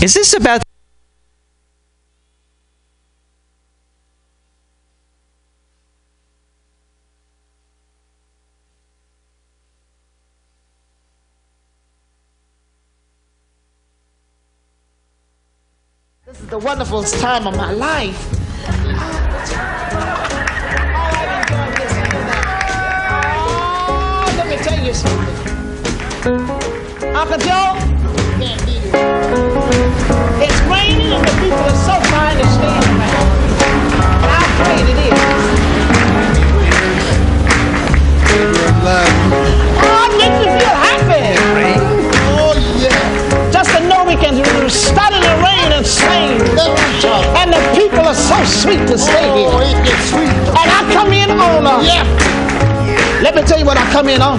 Is this about This is the wonderfulest time of my life. Oh, let me tell you something. Uncle Joe, it's raining and the people are so kind to stand around. It is. Oh, it makes me feel happy. Oh, yeah. Just to know we can stand in the rain and sing. And the people are so sweet to stay here. And I come in on. Let me tell you what I come in on.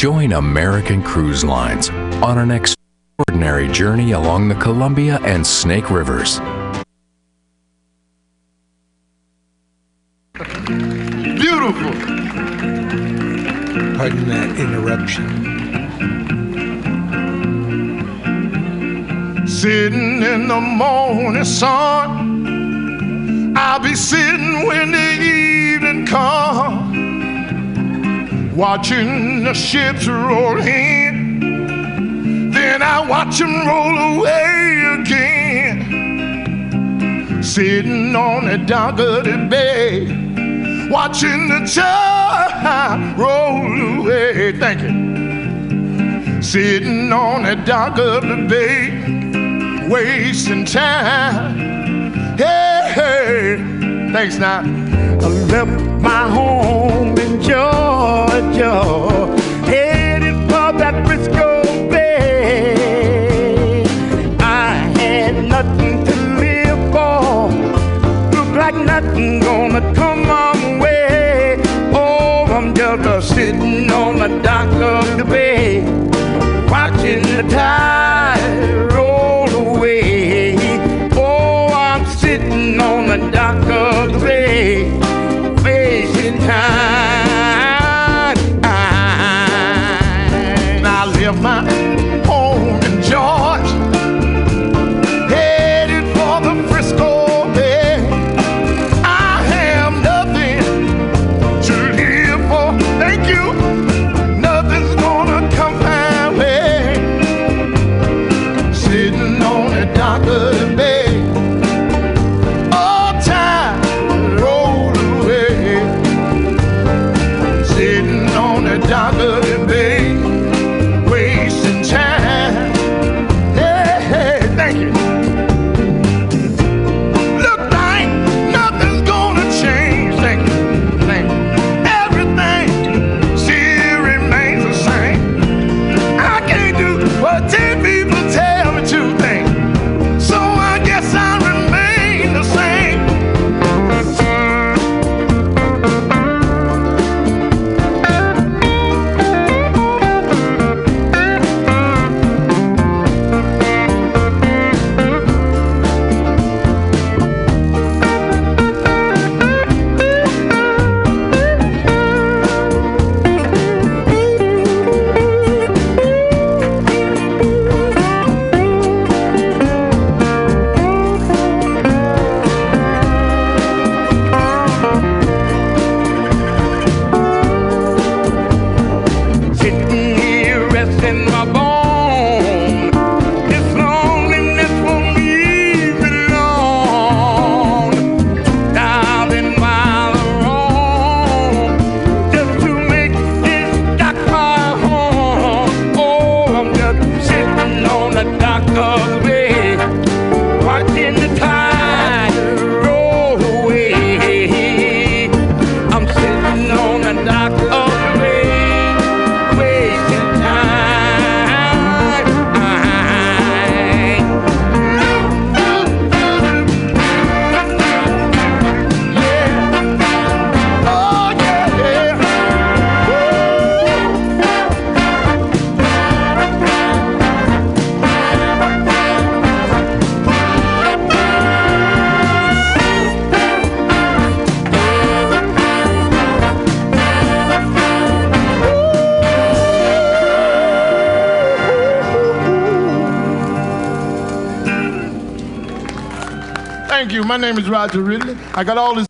Join American Cruise Lines on an extraordinary journey along the Columbia and Snake Rivers. Beautiful! Pardon that interruption. Sitting in the morning sun, I'll be sitting when the evening comes watching the ships roll in. Then I watch them roll away again. Sitting on the dock of the bay, watching the tide roll away. Thank you sitting on the dock of the bay, wasting time. Hey, hey, thanks now. I left my home Georgia, headed for that Frisco Bay. I had nothing to live for, look like nothing gonna come my way. Oh, I'm just sitting on the dock of the bay watching the tide Is Roger Ridley. I got all this.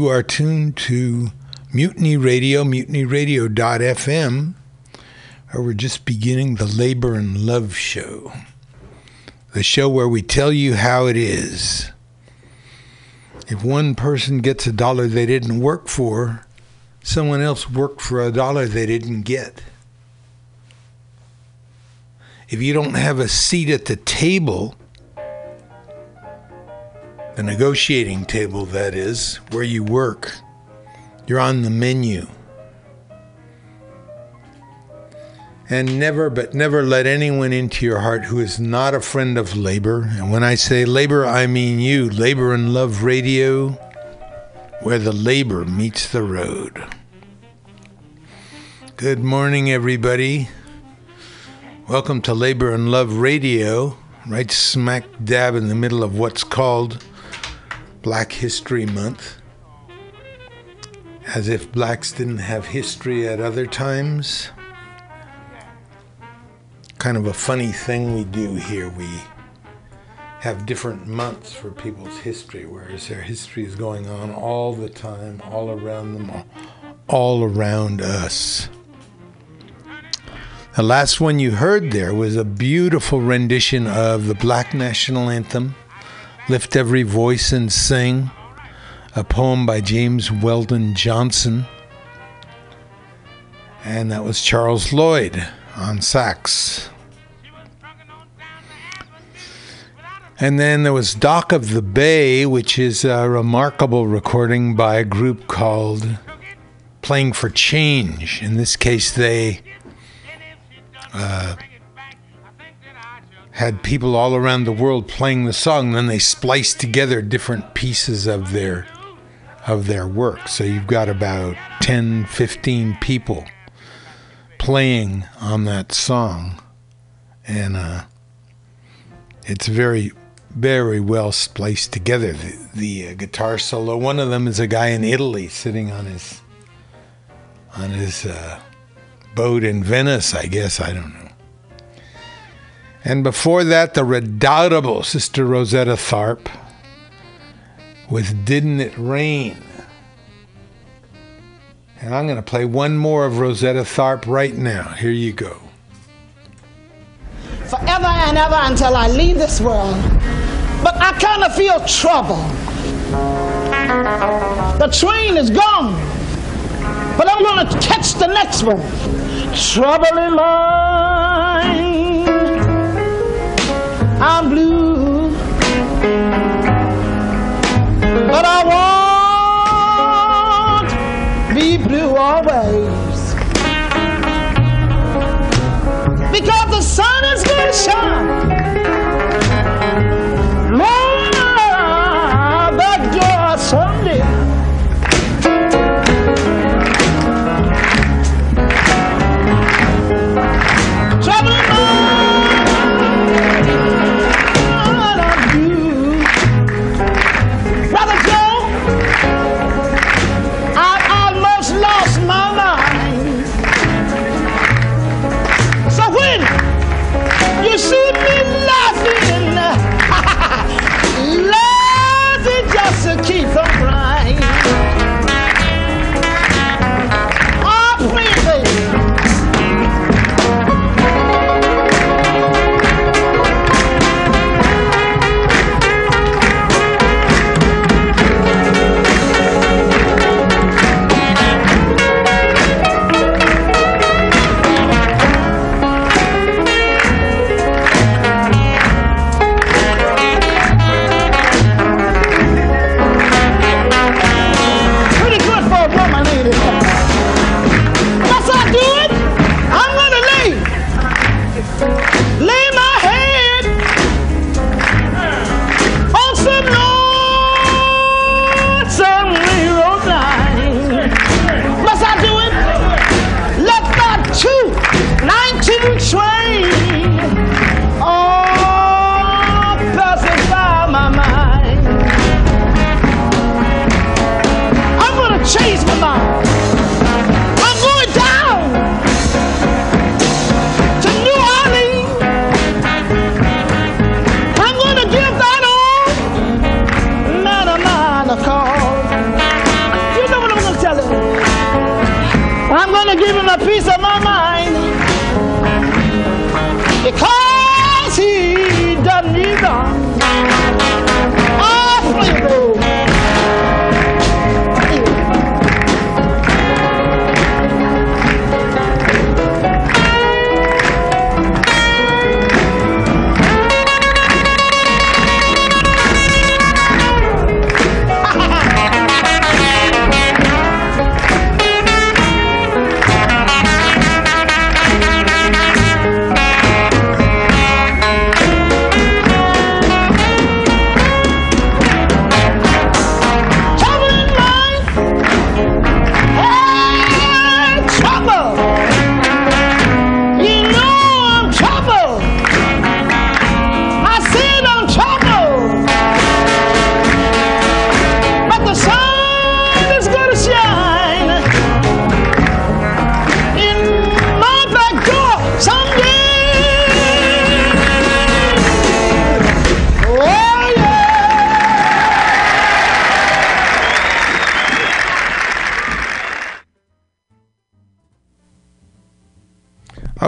You are tuned to Mutiny Radio, mutinyradio.fm, where we're just beginning the Labor and Love Show. The show where we tell you how it is. If one person gets a dollar they didn't work for, someone else worked for a dollar they didn't get. If you don't have a seat at the table, the negotiating table, that is, where you work, you're on the menu. And never, but never let anyone into your heart who is not a friend of labor. And when I say labor, I mean you. Labor and Love Radio, where the labor meets the road. Good morning, everybody. Welcome to Labor and Love Radio, right smack dab in the middle of what's called Black History Month. As if blacks didn't have history at other times kind of a funny thing we do here. We have different months for people's history, whereas their history is going on all the time, all around them, all around us. The last one you heard there was a beautiful rendition of the Black National Anthem, Lift Every Voice and Sing, a poem by James Weldon Johnson. And that was Charles Lloyd on sax. And then there was Dock of the Bay, which is a remarkable recording by a group called Playing for Change. In this case, they uh, had people all around the world playing the song. Then they spliced together different pieces of their of their work. So you've got about 10, 15 people playing on that song, and uh, it's very very well spliced together. The, the uh, guitar solo. One of them is a guy in Italy sitting on his on his uh, boat in Venice. I guess I don't know. And before that, the redoubtable Sister Rosetta Tharpe with "Didn't It Rain." And I'm going to play one more of Rosetta Tharpe right now. Here you go. Forever and ever until I leave this world. But I kind of feel trouble. The train is gone. But I'm going to catch the next one. Trouble in mind. I'm blue. But I won't be blue always. Because the sun is to shine.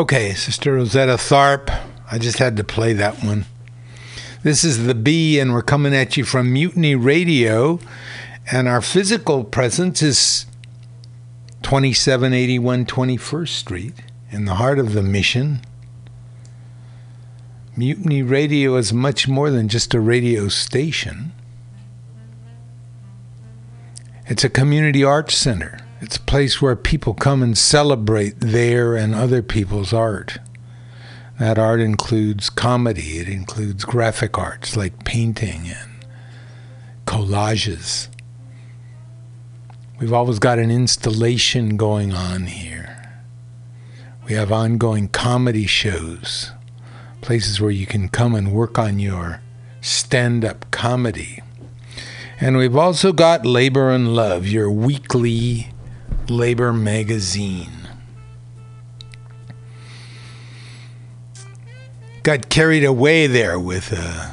Okay, Sister Rosetta Tharpe. I just had to play that one. This is the B, and we're coming at you from Mutiny Radio. And our physical presence is 2781 21st Street in the heart of the mission. Mutiny Radio is much more than just a radio station. It's a community arts center. It's a place where people come and celebrate their and other people's art. That art includes comedy, it includes graphic arts like painting and collages. We've always got an installation going on here. We have ongoing comedy shows, places where you can come and work on your stand up comedy. And we've also got Labor and Love, your weekly labor magazine. Got carried away there with uh,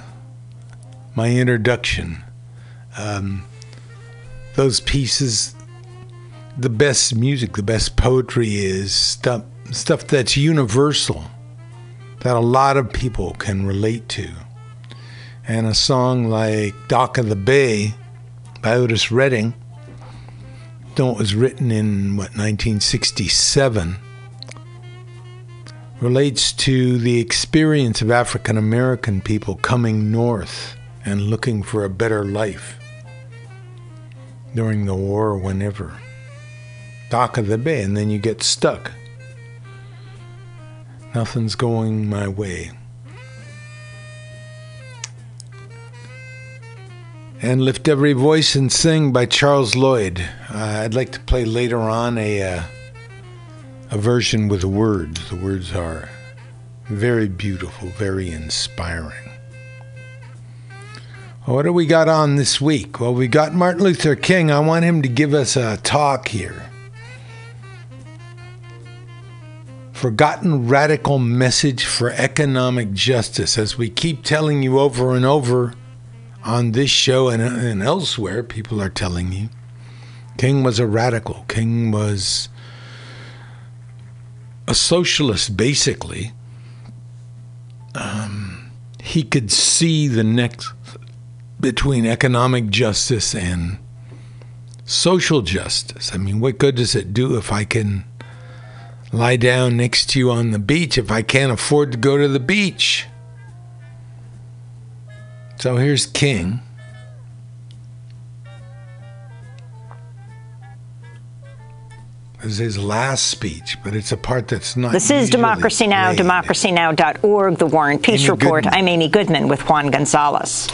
my introduction. Um, those pieces, the best music, the best poetry is stuff, stuff that's universal, that a lot of people can relate to. And a song like Dock of the Bay by Otis Redding, it was written in what 1967, relates to the experience of African American people coming north and looking for a better life during the war or whenever. Dock of the Bay, and then you get stuck. Nothing's going my way. And Lift Every Voice and Sing by Charles Lloyd. Uh, I'd like to play later on a uh, a version with words. The words are very beautiful, very inspiring. What do we got on this week? Well, we got Martin Luther King. I want him to give us a talk here. Forgotten radical message for economic justice. As we keep telling you over and over, on this show and, and elsewhere, people are telling you King was a radical. King was a socialist, basically. Um, he could see the next between economic justice and social justice. I mean, what good does it do if I can lie down next to you on the beach if I can't afford to go to the beach? So here's King. This is his last speech, but it's a part that's not. This is usually Democracy Now!, played. democracynow.org, The War and Peace Amy Report. Goodman. I'm Amy Goodman with Juan Gonzalez.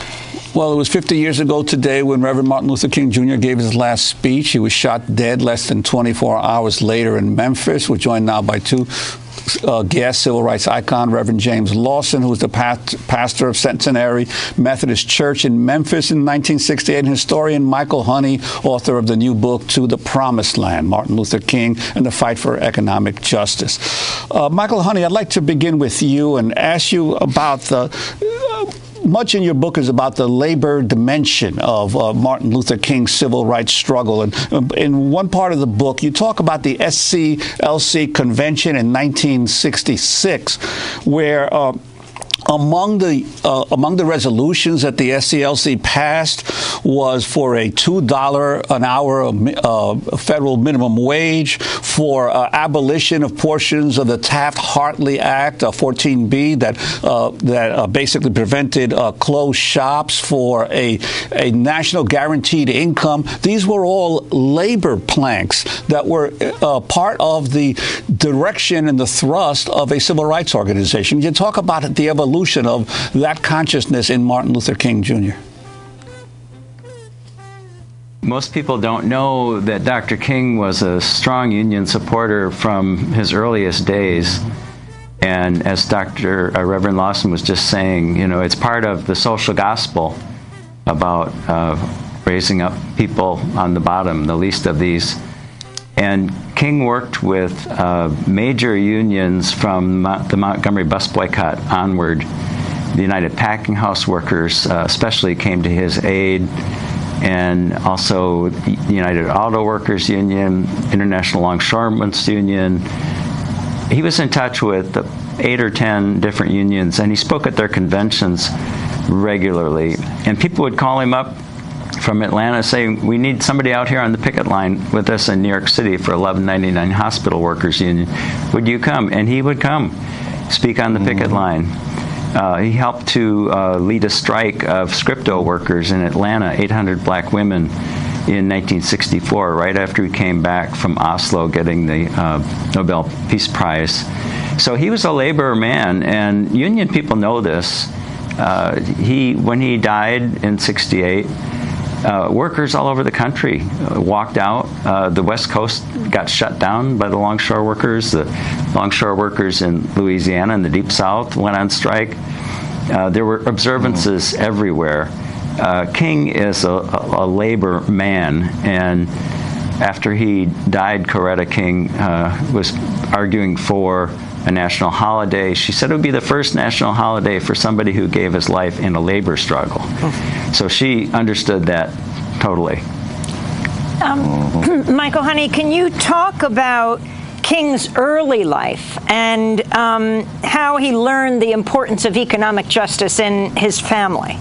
Well, it was 50 years ago today when Reverend Martin Luther King Jr. gave his last speech. He was shot dead less than 24 hours later in Memphis. We're joined now by two uh, guests, civil rights icon Reverend James Lawson, who's the past, pastor of Centenary Methodist Church in Memphis in 1968, and historian Michael Honey, author of the new book To the Promised Land, Martin Luther King and the Fight for Economic Justice. Uh, Michael Honey, I'd like to begin with you and ask you about the uh, much in your book is about the labor dimension of uh, Martin Luther King's civil rights struggle. And um, in one part of the book, you talk about the SCLC convention in 1966, where uh, among the uh, among the resolutions that the SCLC passed was for a two dollar an hour uh, federal minimum wage, for uh, abolition of portions of the Taft-Hartley Act, 14B, uh, that uh, that uh, basically prevented closed shops, for a a national guaranteed income. These were all labor planks that were part of the direction and the thrust of a civil rights organization. You talk about the evolution evolution of that consciousness in Martin Luther King Jr.? Most people don't know that Dr. King was a strong union supporter from his earliest days. And as Dr. Uh, Reverend Lawson was just saying, you know, it's part of the social gospel about uh, raising up people on the bottom, the least of these. And King worked with uh, major unions from the Montgomery bus boycott onward. The United Packing House Workers, uh, especially, came to his aid, and also the United Auto Workers Union, International Longshoremen's Union. He was in touch with eight or ten different unions, and he spoke at their conventions regularly. And people would call him up from Atlanta saying we need somebody out here on the picket line with us in New York City for 1199 Hospital Workers Union. Would you come? And he would come, speak on the mm-hmm. picket line. Uh, he helped to uh, lead a strike of Scripto workers in Atlanta, 800 black women in 1964, right after he came back from Oslo getting the uh, Nobel Peace Prize. So he was a labor man, and union people know this. Uh, he, when he died in 68, uh, workers all over the country uh, walked out. Uh, the West Coast got shut down by the longshore workers. The longshore workers in Louisiana and the Deep South went on strike. Uh, there were observances mm-hmm. everywhere. Uh, King is a, a, labor man, and after he died, Coretta King uh, was arguing for a national holiday. She said it would be the first national holiday for somebody who gave his life in a labor struggle. Oh. So she understood that totally. Um, Michael Honey, can you talk about King's early life and um, how he learned the importance of economic justice in his family?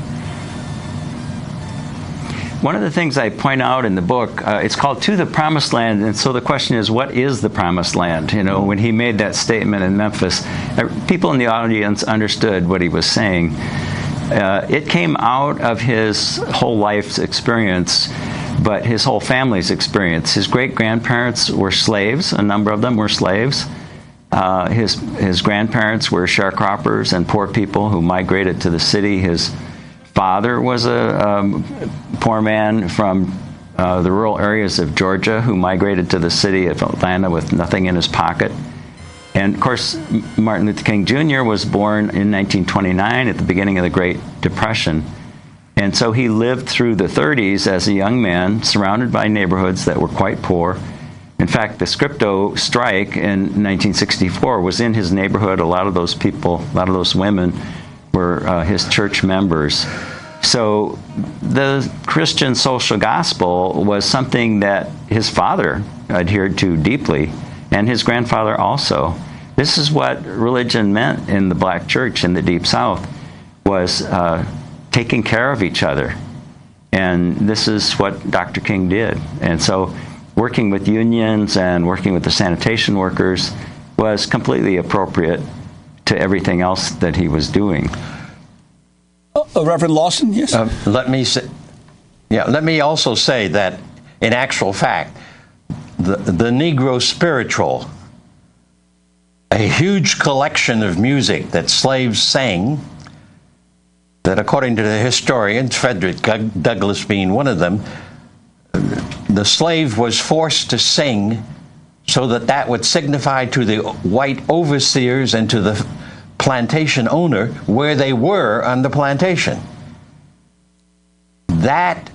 One of the things I point out in the book, uh, it's called To the Promised Land. And so the question is, what is the Promised Land? You know, when he made that statement in Memphis, uh, people in the audience understood what he was saying. Uh, it came out of his whole life's experience, but his whole family's experience. His great grandparents were slaves, a number of them were slaves. Uh, his, his grandparents were sharecroppers and poor people who migrated to the city. His father was a um, poor man from uh, the rural areas of Georgia who migrated to the city of Atlanta with nothing in his pocket. And of course, Martin Luther King Jr. was born in 1929 at the beginning of the Great Depression. And so he lived through the 30s as a young man, surrounded by neighborhoods that were quite poor. In fact, the Scripto strike in 1964 was in his neighborhood. A lot of those people, a lot of those women, were uh, his church members. So the Christian social gospel was something that his father adhered to deeply, and his grandfather also. This is what religion meant in the black church in the Deep South, was uh, taking care of each other. And this is what Dr. King did. And so working with unions and working with the sanitation workers was completely appropriate to everything else that he was doing. Uh, Reverend Lawson, yes. Uh, let me say, yeah. Let me also say that, in actual fact, the the Negro spiritual, a huge collection of music that slaves sang. That, according to the historians, Frederick Douglass being one of them, the slave was forced to sing so that that would signify to the white overseers and to the plantation owner where they were on the plantation. That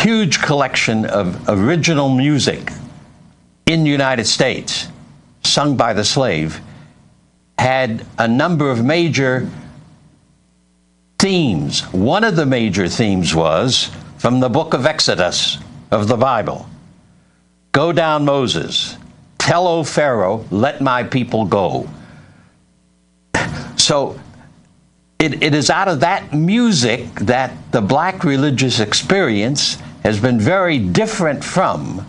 huge collection of original music in the United States, sung by the slave, had a number of major themes. One of the major themes was from the book of Exodus of the Bible Go down, Moses. Tell, O Pharaoh, let my people go. So it, it is out of that music that the black religious experience has been very different from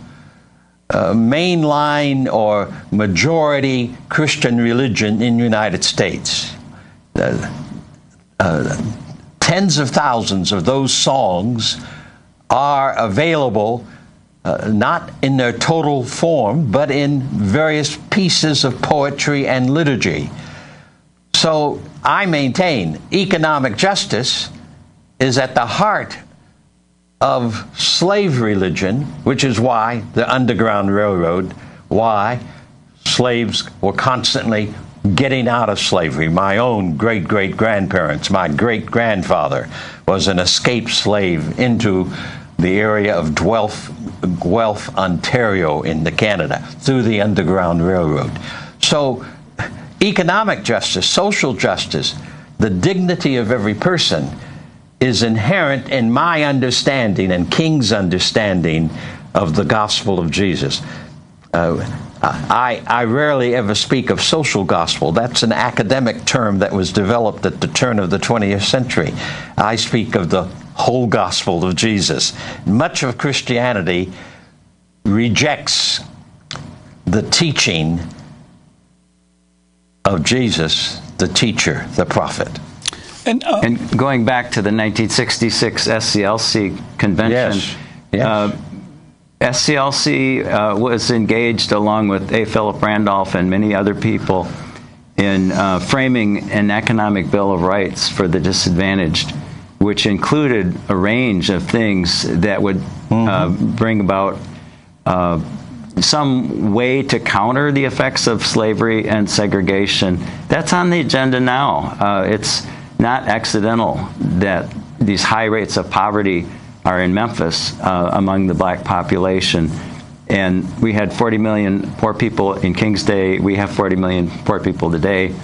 uh, mainline or majority Christian religion in the United States. Uh, uh, tens of thousands of those songs are available uh, not in their total form, but in various pieces of poetry and liturgy. So I maintain economic justice is at the heart of slave religion, which is why the Underground Railroad, why slaves were constantly getting out of slavery. My own great great grandparents, my great grandfather was an escaped slave into the area of Guelph, Guelph, Ontario, in the Canada, through the Underground Railroad. So, economic justice, social justice, the dignity of every person is inherent in my understanding and King's understanding of the gospel of Jesus. Uh, I, I rarely ever speak of social gospel. That's an academic term that was developed at the turn of the 20th century. I speak of the whole gospel of Jesus. Much of Christianity rejects the teaching of Jesus, the teacher, the prophet. And, uh, And going back to the 1966 SCLC convention, Yes. Yes. Uh, SCLC uh, was engaged along with A. Philip Randolph and many other people in uh, framing an economic bill of rights for the disadvantaged, which included a range of things that would uh, bring about uh, some way to counter the effects of slavery and segregation. That's on the agenda now. Uh, it's not accidental that these high rates of poverty are in Memphis uh, among the black population. And we had 40 million poor people in King's Day. We have 40 million poor people today.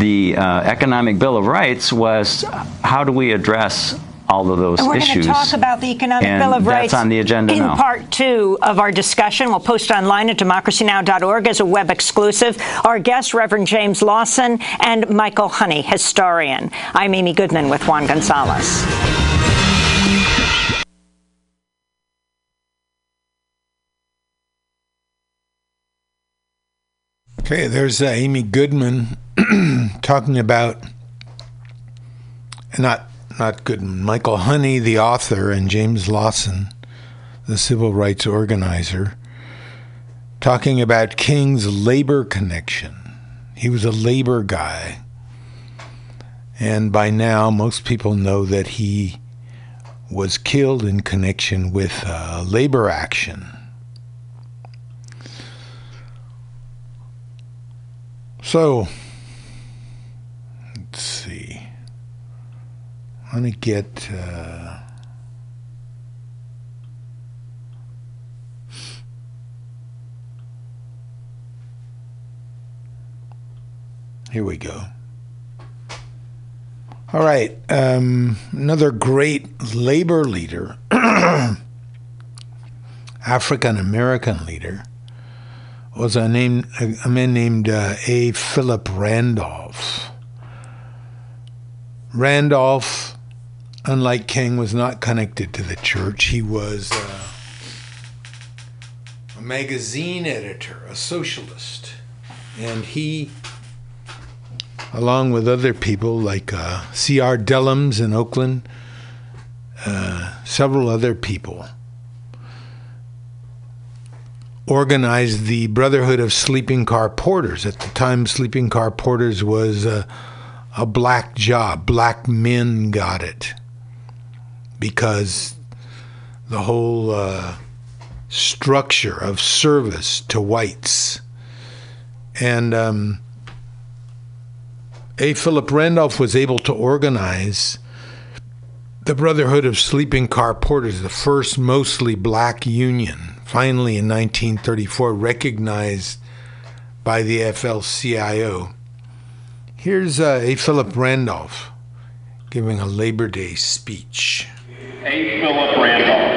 The uh, Economic Bill of Rights was how do we address all of those And we're going to talk about the Economic And Bill of Rights on the agenda in now. part two of our discussion. We'll post online at democracynow.org as a web exclusive. Our guests, Reverend James Lawson and Michael Honey, historian. I'm Amy Goodman with Juan Gonzalez. Okay, there's uh, Amy Goodman talking about not not Goodman, Michael Honey, the author, and James Lawson, the civil rights organizer, talking about King's labor connection. He was a labor guy, and by now most people know that he was killed in connection with uh, labor action. So, let's see. Want to get. Uh, here we go. All right. Um, another great labor leader, African American leader was a name a man named uh, A. Philip Randolph. Randolph, unlike King, was not connected to the church. He was uh, a magazine editor, a socialist, and he, along with other people like uh, C.L. Dellums in Oakland, uh, several other people organized the Brotherhood of Sleeping Car Porters. At the time, sleeping car porters was a, a black job. Black men got it because the whole uh, structure of service to whites. And um, A. Philip Randolph was able to organize the Brotherhood of Sleeping Car Porters, the first mostly black union finally in 1934 recognized by the AFL-CIO. Here's uh, A. Philip Randolph giving a Labor Day speech. A. Philip Randolph.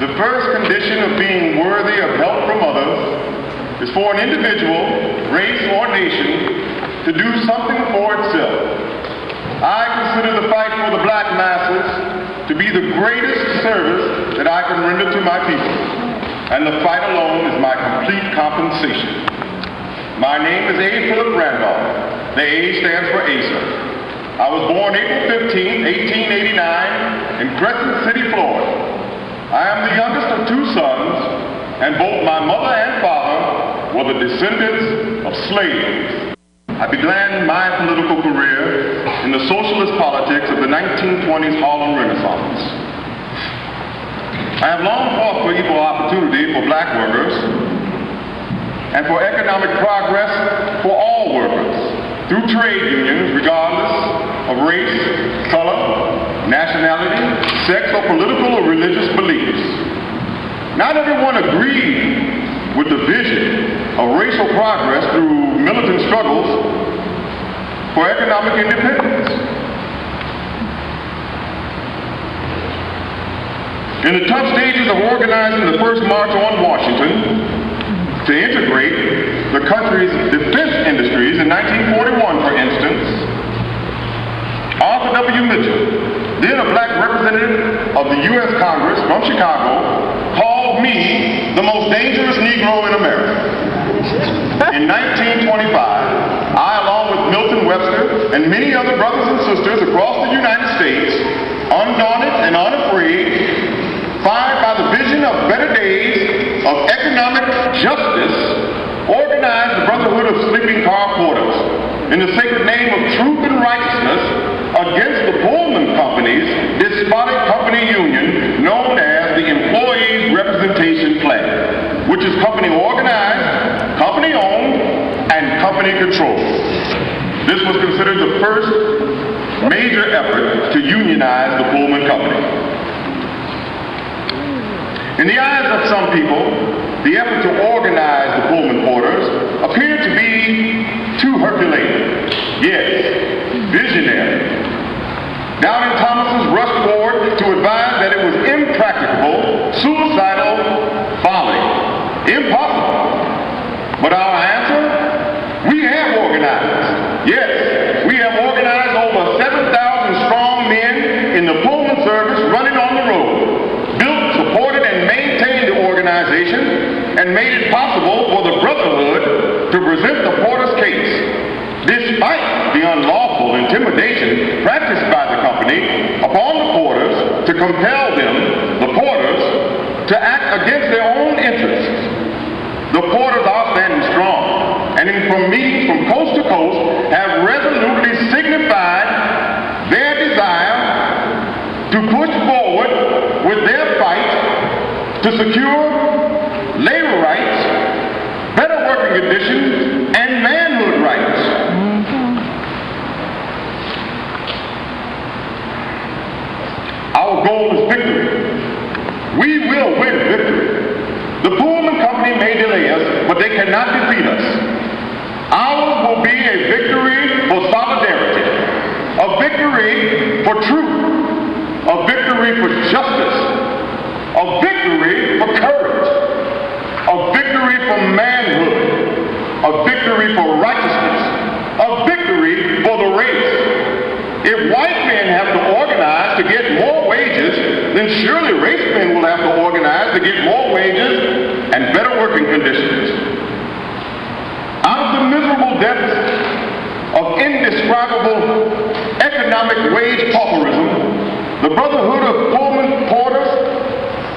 The first condition of being worthy of help from others is for an individual, race, or nation to do something for itself. I consider the fight for the black masses to be the greatest service that I can render to my people, and the fight alone is my complete compensation. My name is A. Philip Randolph. The A stands for Asa. I was born April 15, 1889 in Crescent City, Florida. I am the youngest of two sons, and both my mother and father were the descendants of slaves. I began my political career in the socialist politics of the 1920s Harlem Renaissance. I have long fought for equal opportunity for black workers and for economic progress for all workers through trade unions regardless of race, color, nationality, sex, or political or religious beliefs. Not everyone agreed with the vision of racial progress through militant struggles for economic independence. In the tough stages of organizing the first march on Washington to integrate the country's defense industries in 1941, for instance, Arthur W. Mitchell, then a black representative of the U.S. Congress from Chicago, called me the most dangerous Negro. In 1925, I, along with Milton Webster and many other brothers and sisters across the United States, undaunted and unafraid, fired by the vision of better days of economic justice, organized the Brotherhood of Sleeping Car Porters in the sacred name of truth and righteousness against the Pullman Company's despotic company union known as the Employees Representation Plan, which is company organized, company owned, and company controlled. This was considered the first major effort to unionize the Pullman Company. In the eyes of some people, the effort to organize the Pullman Porters appeared to be too Herculean. Yes, visionary. Doubting Thomas's rushed forward to advise that it was impracticable, suicidal folly, impossible. But our answer? We have organized. Yes, we have organized over 7,000 strong men in the Pullman service running on the road, built, supported, and maintained the organization, and made it possible for the Brotherhood to present the Porter's case, despite the unlawful intimidation practiced by the company upon the Porters to compel them, the Porters, to act against their own interests. The Porters are standing strong, and in, from meetings from coast to coast have resolutely signified their desire to push forward with their fight to secure labor rights, better and manhood rights. Mm-hmm. Our goal is victory. We will win victory. The Pullman Company may delay us, but they cannot defeat us. Ours will be a victory for solidarity, a victory for truth, a victory for justice, a victory for courage, a victory for manhood, a victory for righteousness, a victory for the race. If white men have to organize to get more wages, then surely race men will have to organize to get more wages and better working conditions. Out of the miserable depths of indescribable economic wage pauperism, the Brotherhood of Pullman Porters,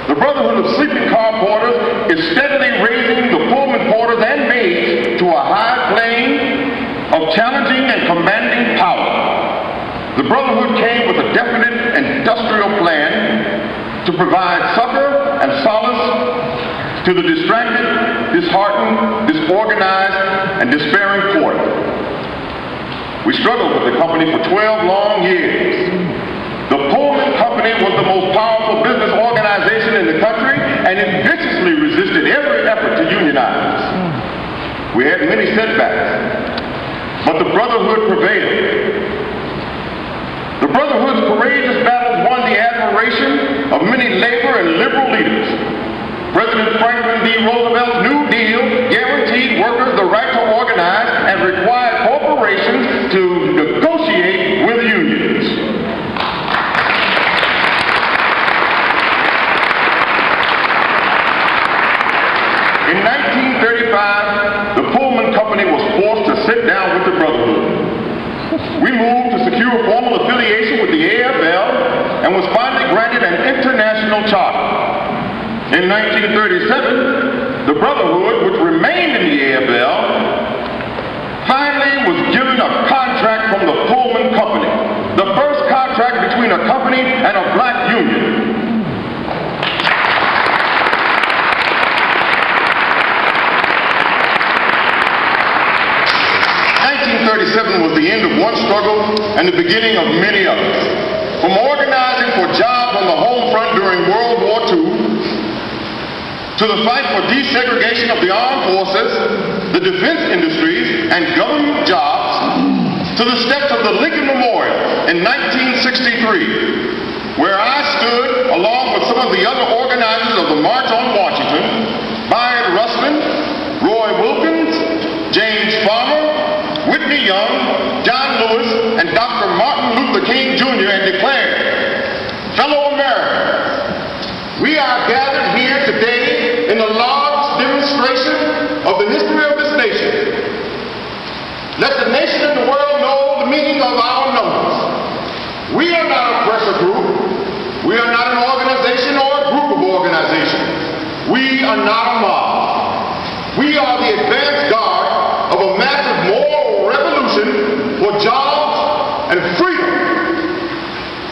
the Brotherhood of Sleeping Car Porters is steadily raising the Pullman Porters and maids to a high plane of challenging and commanding power. The Brotherhood came with a definite industrial plan to provide succor and solace to the distracted, disheartened, disorganized, and despairing porter. We struggled with the company for 12 long years. The Pullman Company was the most powerful business organization in the country, and it viciously resisted every effort to unionize. We had many setbacks, but the Brotherhood prevailed. The Brotherhood's courageous battles won the admiration of many labor and liberal leaders. President Franklin D. Roosevelt's New Deal guaranteed workers the right to organize and required corporations to negotiate with unions. In 1935, the Pullman Company was forced to sit down with the Brotherhood. We moved to secure formal affiliation with the AFL and was finally granted an international charter. In 1937, the Brotherhood, which remained in the AFL, finally was given a contract from the Pullman Company, the first contract between a company and a black union. 1937 was the end of one struggle and the beginning of many others. From organizing for jobs on the home front during World War II, to the fight for desegregation of the armed forces, the defense industries, and government jobs, to the steps of the Lincoln Memorial in 1963, where I stood along with some of the other organizers of the March on Washington, Bayard Rustin, Roy Wilkins, James Farmer, Whitney Young, John Lewis, and Dr. Martin Luther King Jr. and declared, fellow Americans, we are gathered here today in a large demonstration of the history of this nation. Let the nation and the world know the meaning of our numbers. We are not a pressure group. We are not an organization or a group of organizations. We are not a mob. We are the advance guard of a massive moral revolution for jobs and freedom.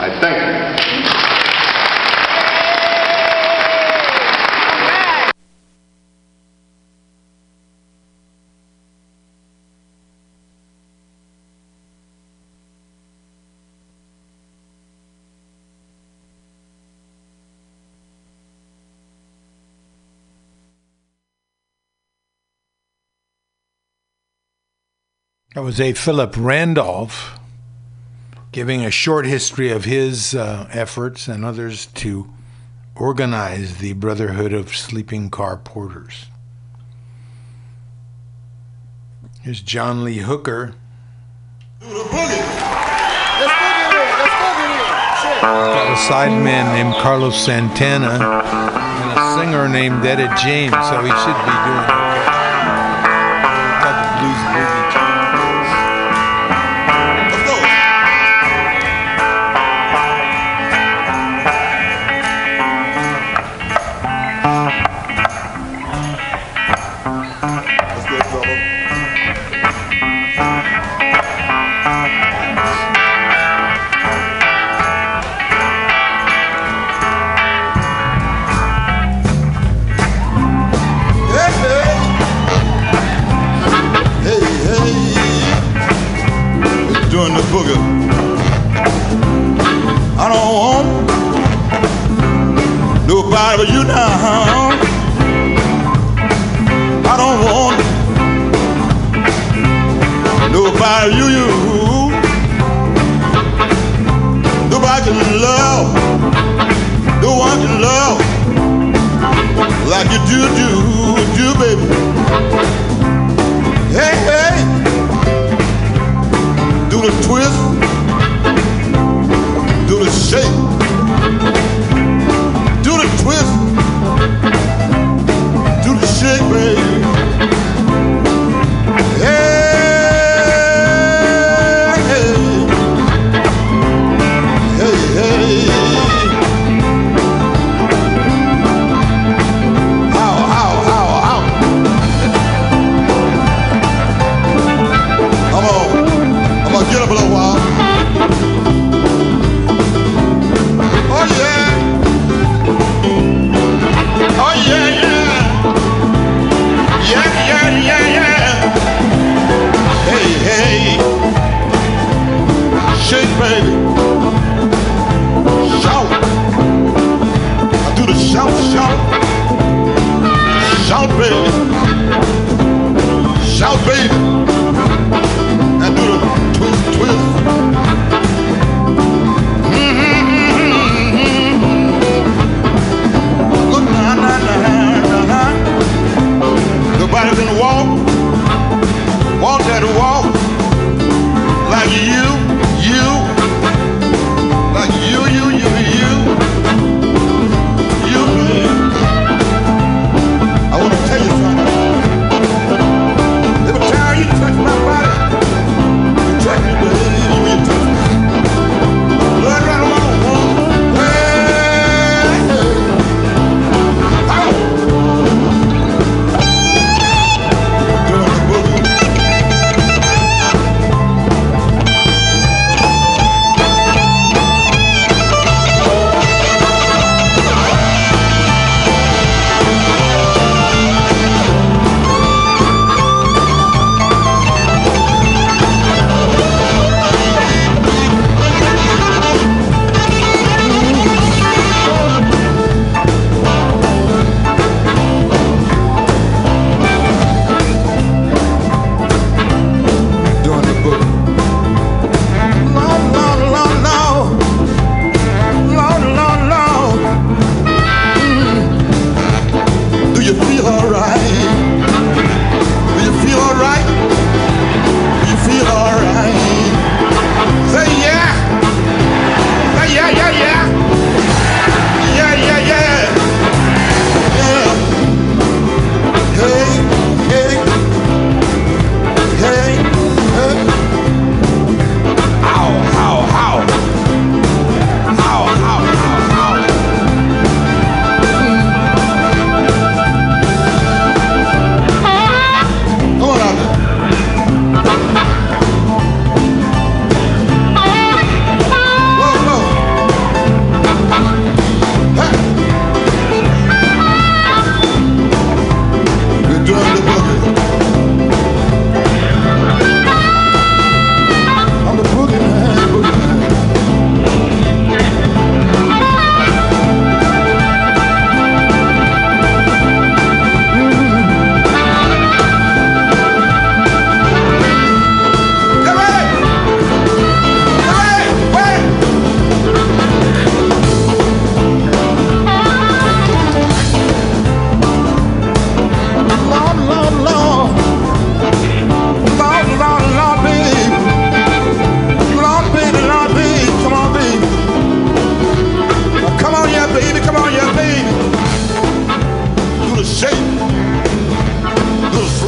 I thank you. That was a Philip Randolph giving a short history of his uh, efforts and others to organize the Brotherhood of Sleeping Car Porters. Here's John Lee Hooker. Got a sideman named Carlos Santana and a singer named Etta James, so he should be doing okay. Boogie. I don't want nobody but you now. I don't want nobody you, you. Nobody can love, no one can love like you do, do, do, baby. Twist,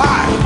alive.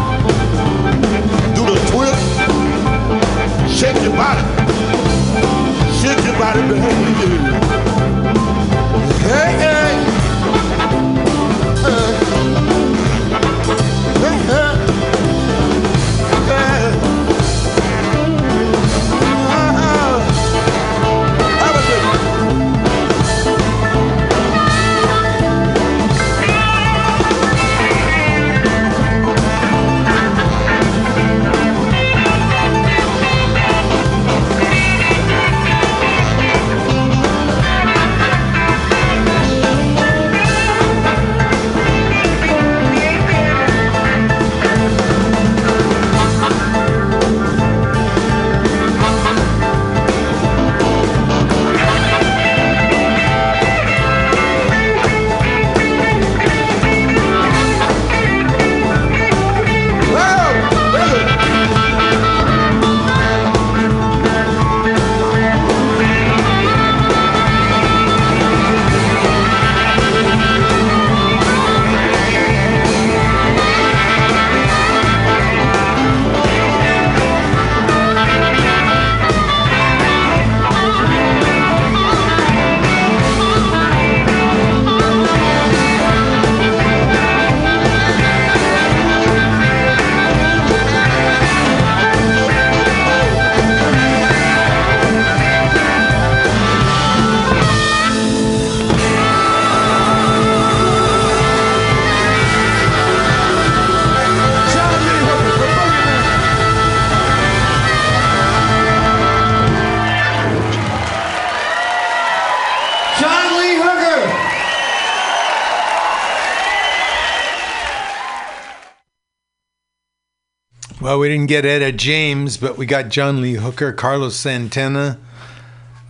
didn't get Etta James, but we got John Lee Hooker, Carlos Santana,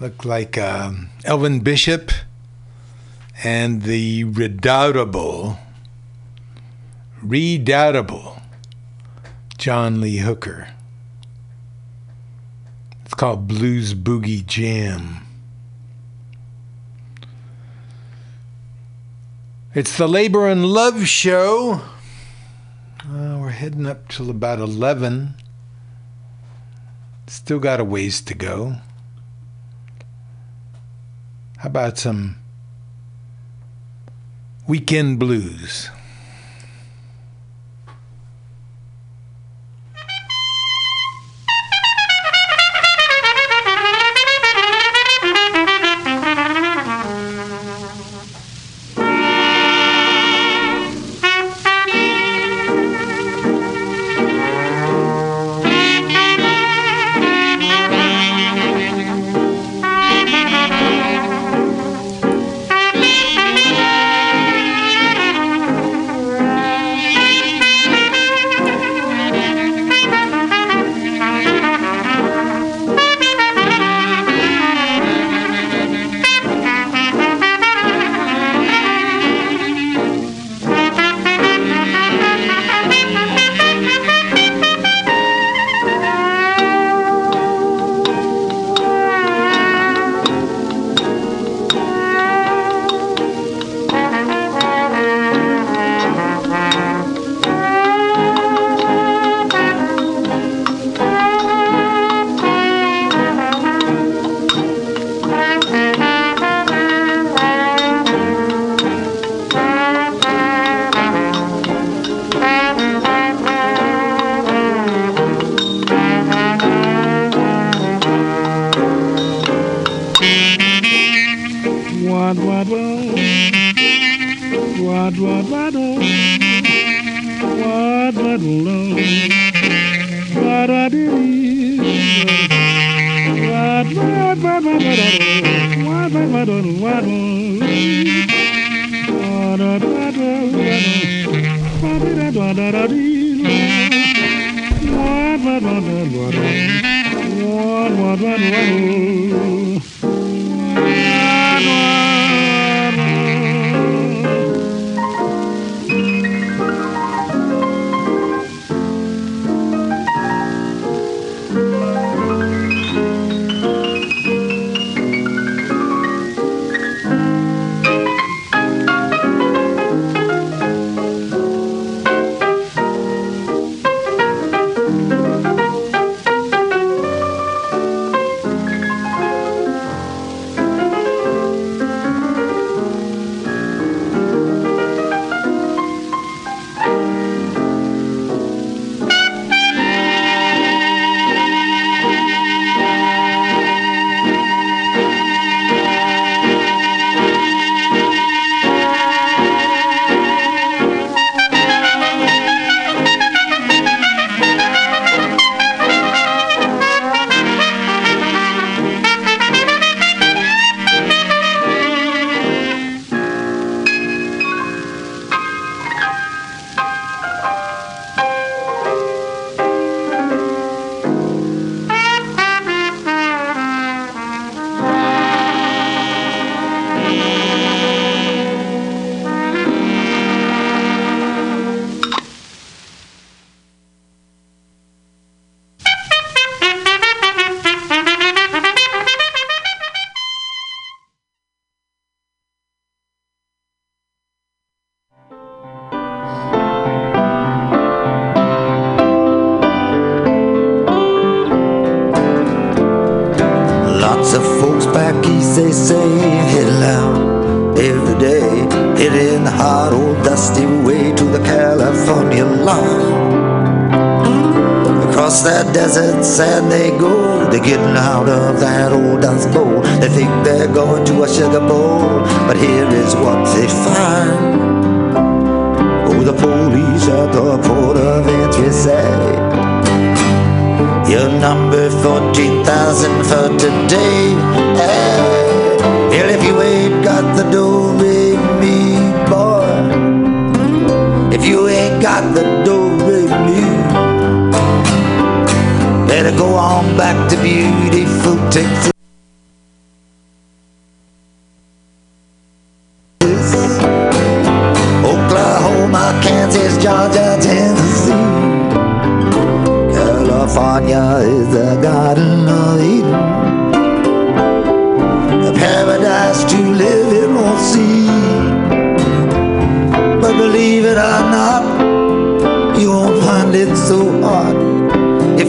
looked like um, Elvin Bishop, and the redoubtable, redoubtable John Lee Hooker. It's called Blues Boogie Jam. It's the Labor and Love Show up till about 11. Still got a ways to go. How about some weekend blues?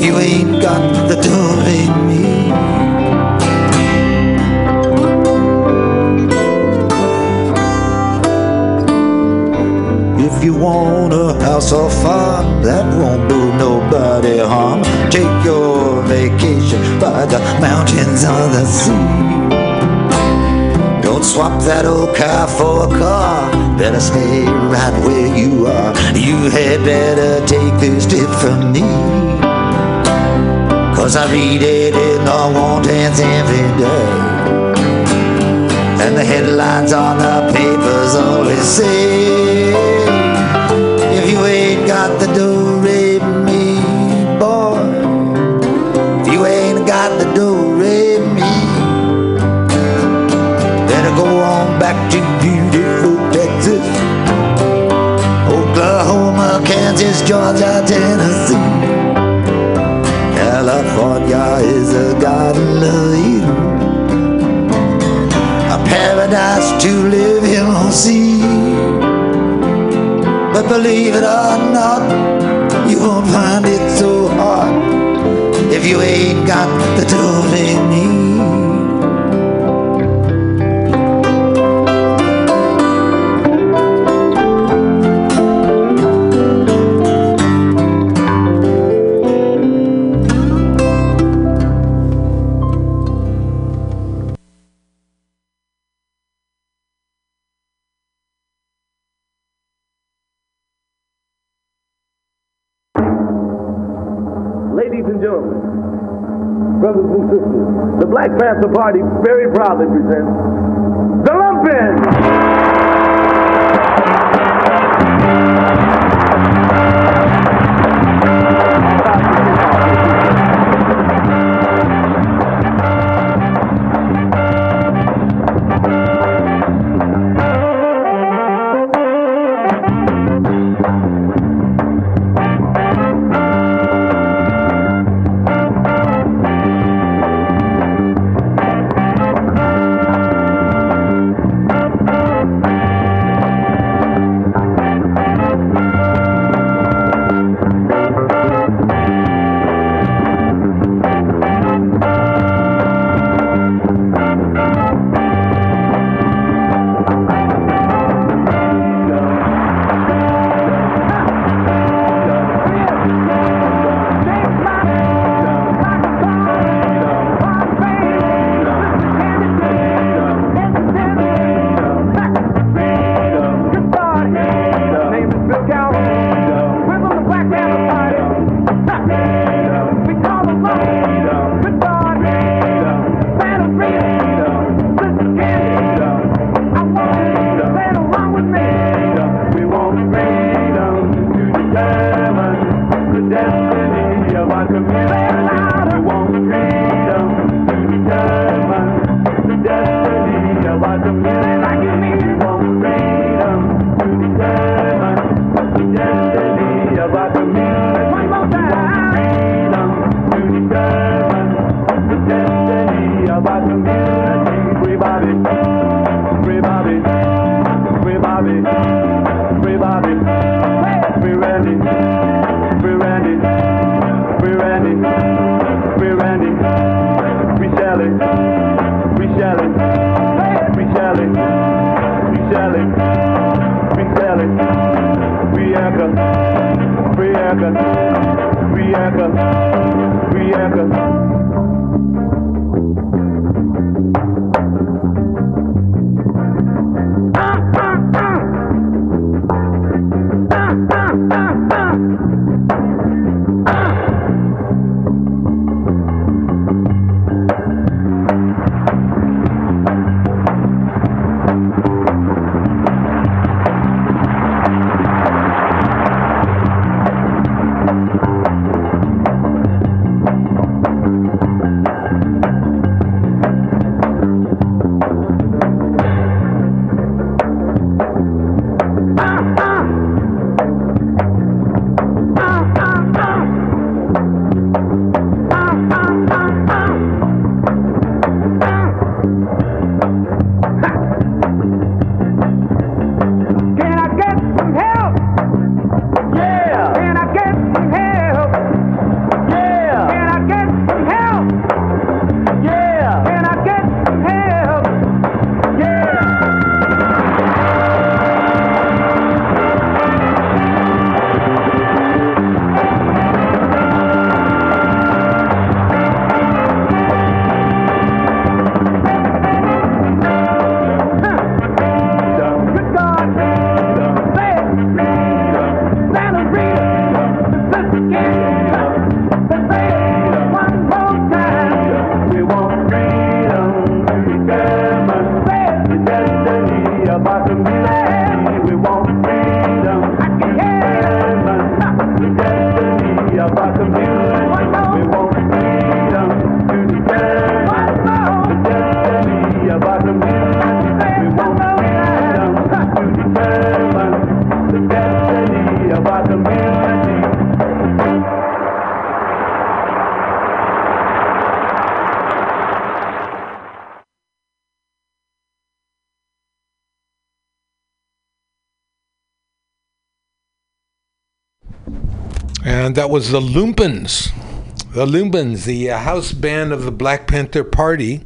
You ain't got the do re mi. If you want a house of fun that won't do nobody harm, take your vacation by the mountains or the sea. Don't swap that old car for a car. Better stay right where you are. You had better take this tip from me. Cause I read it in the want-ads every day. And the headlines on the papers always say, if you ain't got the do re mi, boy, if you ain't got the do re mi, better go on back to beautiful Texas, Oklahoma, Kansas, Georgia, Tennessee. To live in or see. But believe it or not, you won't find it so hard if you ain't got the do re mi. That was the Lumpens. The Lumpens, the uh, house band of the Black Panther Party,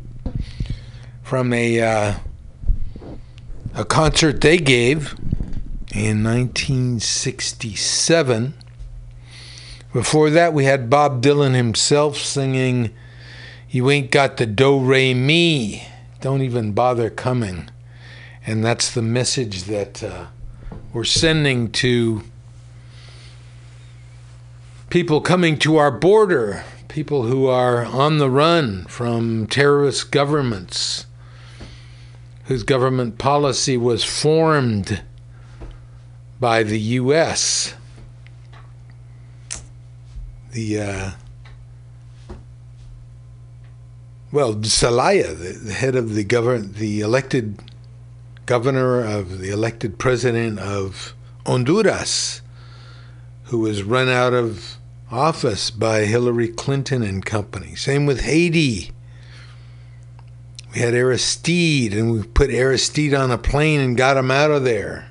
from a uh, a concert they gave in 1967. Before that, we had Bob Dylan himself singing, "You ain't got the do re mi, don't even bother coming," and that's the message that uh, we're sending to people coming to our border, people who are on the run from terrorist governments, whose government policy was formed by the U.S. The uh, well, the, the head of the govern, the elected governor of the elected president of Honduras, who was run out of office by Hillary Clinton and company. Same with Haiti. We had Aristide, and we put Aristide on a plane and got him out of there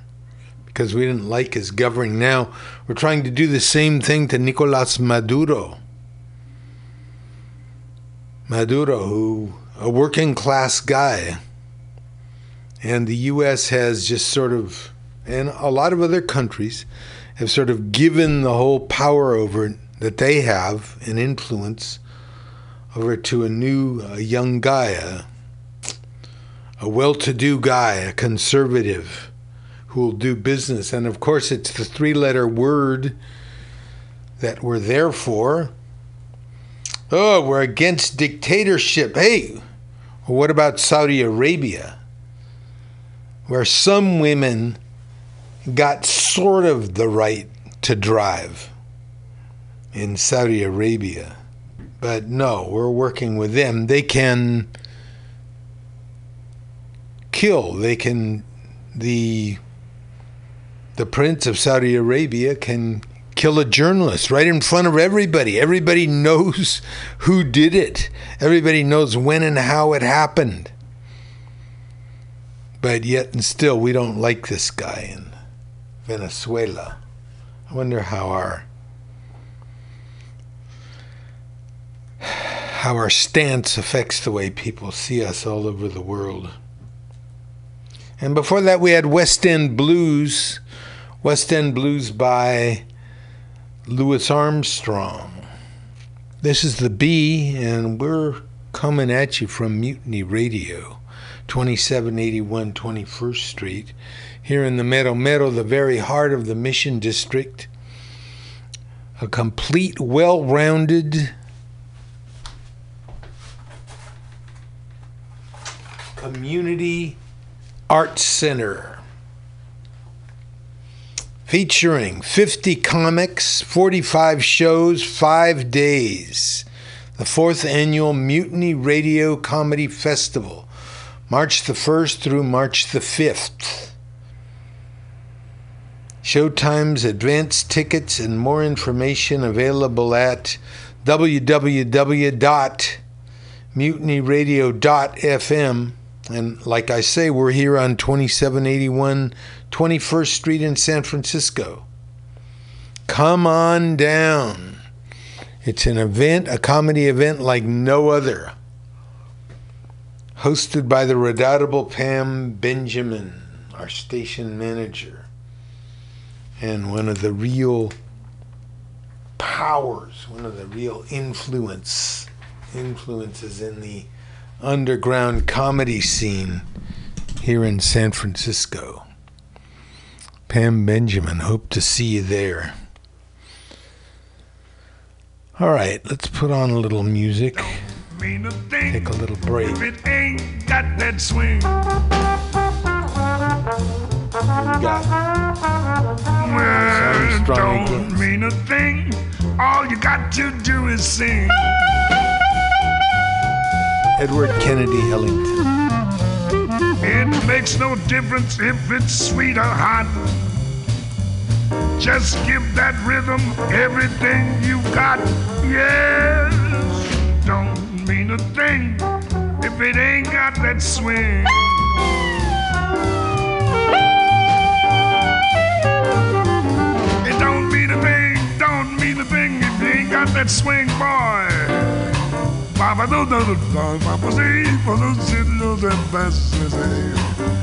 because we didn't like his governing. Now we're trying to do the same thing to Nicolas Maduro. Maduro, who a working class guy, and the U.S. has just sort of, and a lot of other countries have sort of given the whole power over that they have an influence over to a new a young guy, a, a well to do guy, a conservative who will do business. And of course, it's the three letter word that we're there for. Oh, we're against dictatorship. Hey, what about Saudi Arabia? Where some women got sort of the right to drive in Saudi Arabia. But no, we're working with them. They can kill. They can the the prince of Saudi Arabia can kill a journalist right in front of everybody. Everybody knows who did it. Everybody knows when and how it happened. But yet and still we don't like this guy in Venezuela. I wonder how our how our stance affects the way people see us all over the world. And before that, we had West End Blues, West End Blues by Louis Armstrong. This is the B, and we're coming at you from Mutiny Radio, 2781 21st Street, here in the Mero Mero, the very heart of the Mission District. A complete, well rounded, community arts center featuring 50 comics, 45 shows, 5 days. The fourth annual Mutiny Radio Comedy Festival, March the 1st through March the 5th. Showtimes, advance tickets, and more information available at www.mutinyradio.fm. And like I say, we're here on 2781 21st Street in San Francisco. Come on down. It's an event, a comedy event like no other. Hosted by the redoubtable Pam Benjamin, our station manager, and one of the real powers, one of the real influence influences in the underground comedy scene here in San Francisco. Pam Benjamin, hope to see you there. All right, let's put on a little music. Take a little break. It ain't got that swing. Got Well, Strong don't mean a thing. All you got to do is sing. Edward Kennedy Ellington. It makes no difference if it's sweet or hot. Just give that rhythm everything you've got. Yes, don't mean a thing if it ain't got that swing. It don't mean a thing, don't mean a that swing, boy. Papa do do do do,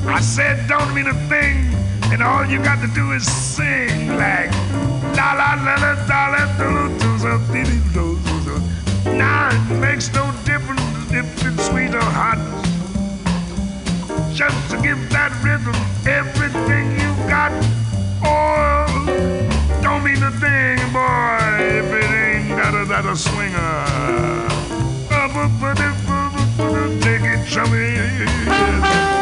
I said, don't mean a thing, and all you got to do is sing like la la la la la la. Now it makes no difference if it's sweet or hot. Just to give that rhythm everything you got. Oh, don't mean a thing, boy, if it ain't got a, that a swinger. Take it, chummy.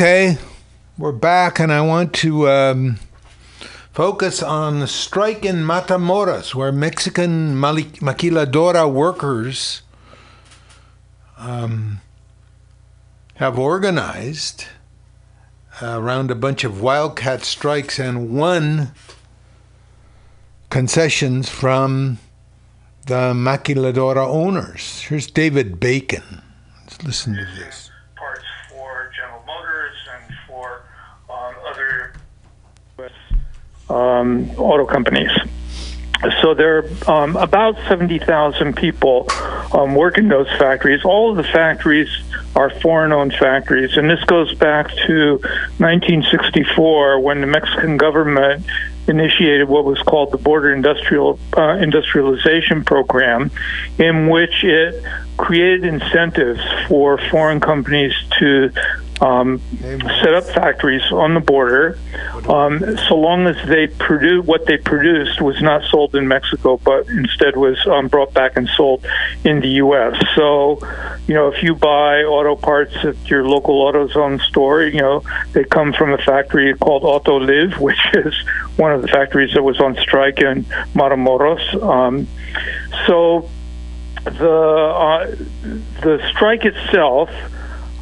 Okay, we're back, and I want to um, focus on the strike in Matamoros, where Mexican maquiladora workers um, have organized around a bunch of wildcat strikes and won concessions from the maquiladora owners. Here's David Bacon. Let's listen to this. parts for General Motors and for um, other um, auto companies. So there are um, about 70,000 people um, work in those factories. All of the factories are foreign owned factories. And this goes back to 1964 when the Mexican government initiated what was called the Border Industrial uh, Industrialization Program, in which it created incentives for foreign companies to um, set up factories on the border, um, so long as they produce what they produced was not sold in Mexico, but instead was um, brought back and sold in the U.S. So, you know, if you buy auto parts at your local AutoZone store, you know, they come from a factory called Autoliv, which is one of the factories that was on strike in Matamoros. Um, so, the uh, the strike itself.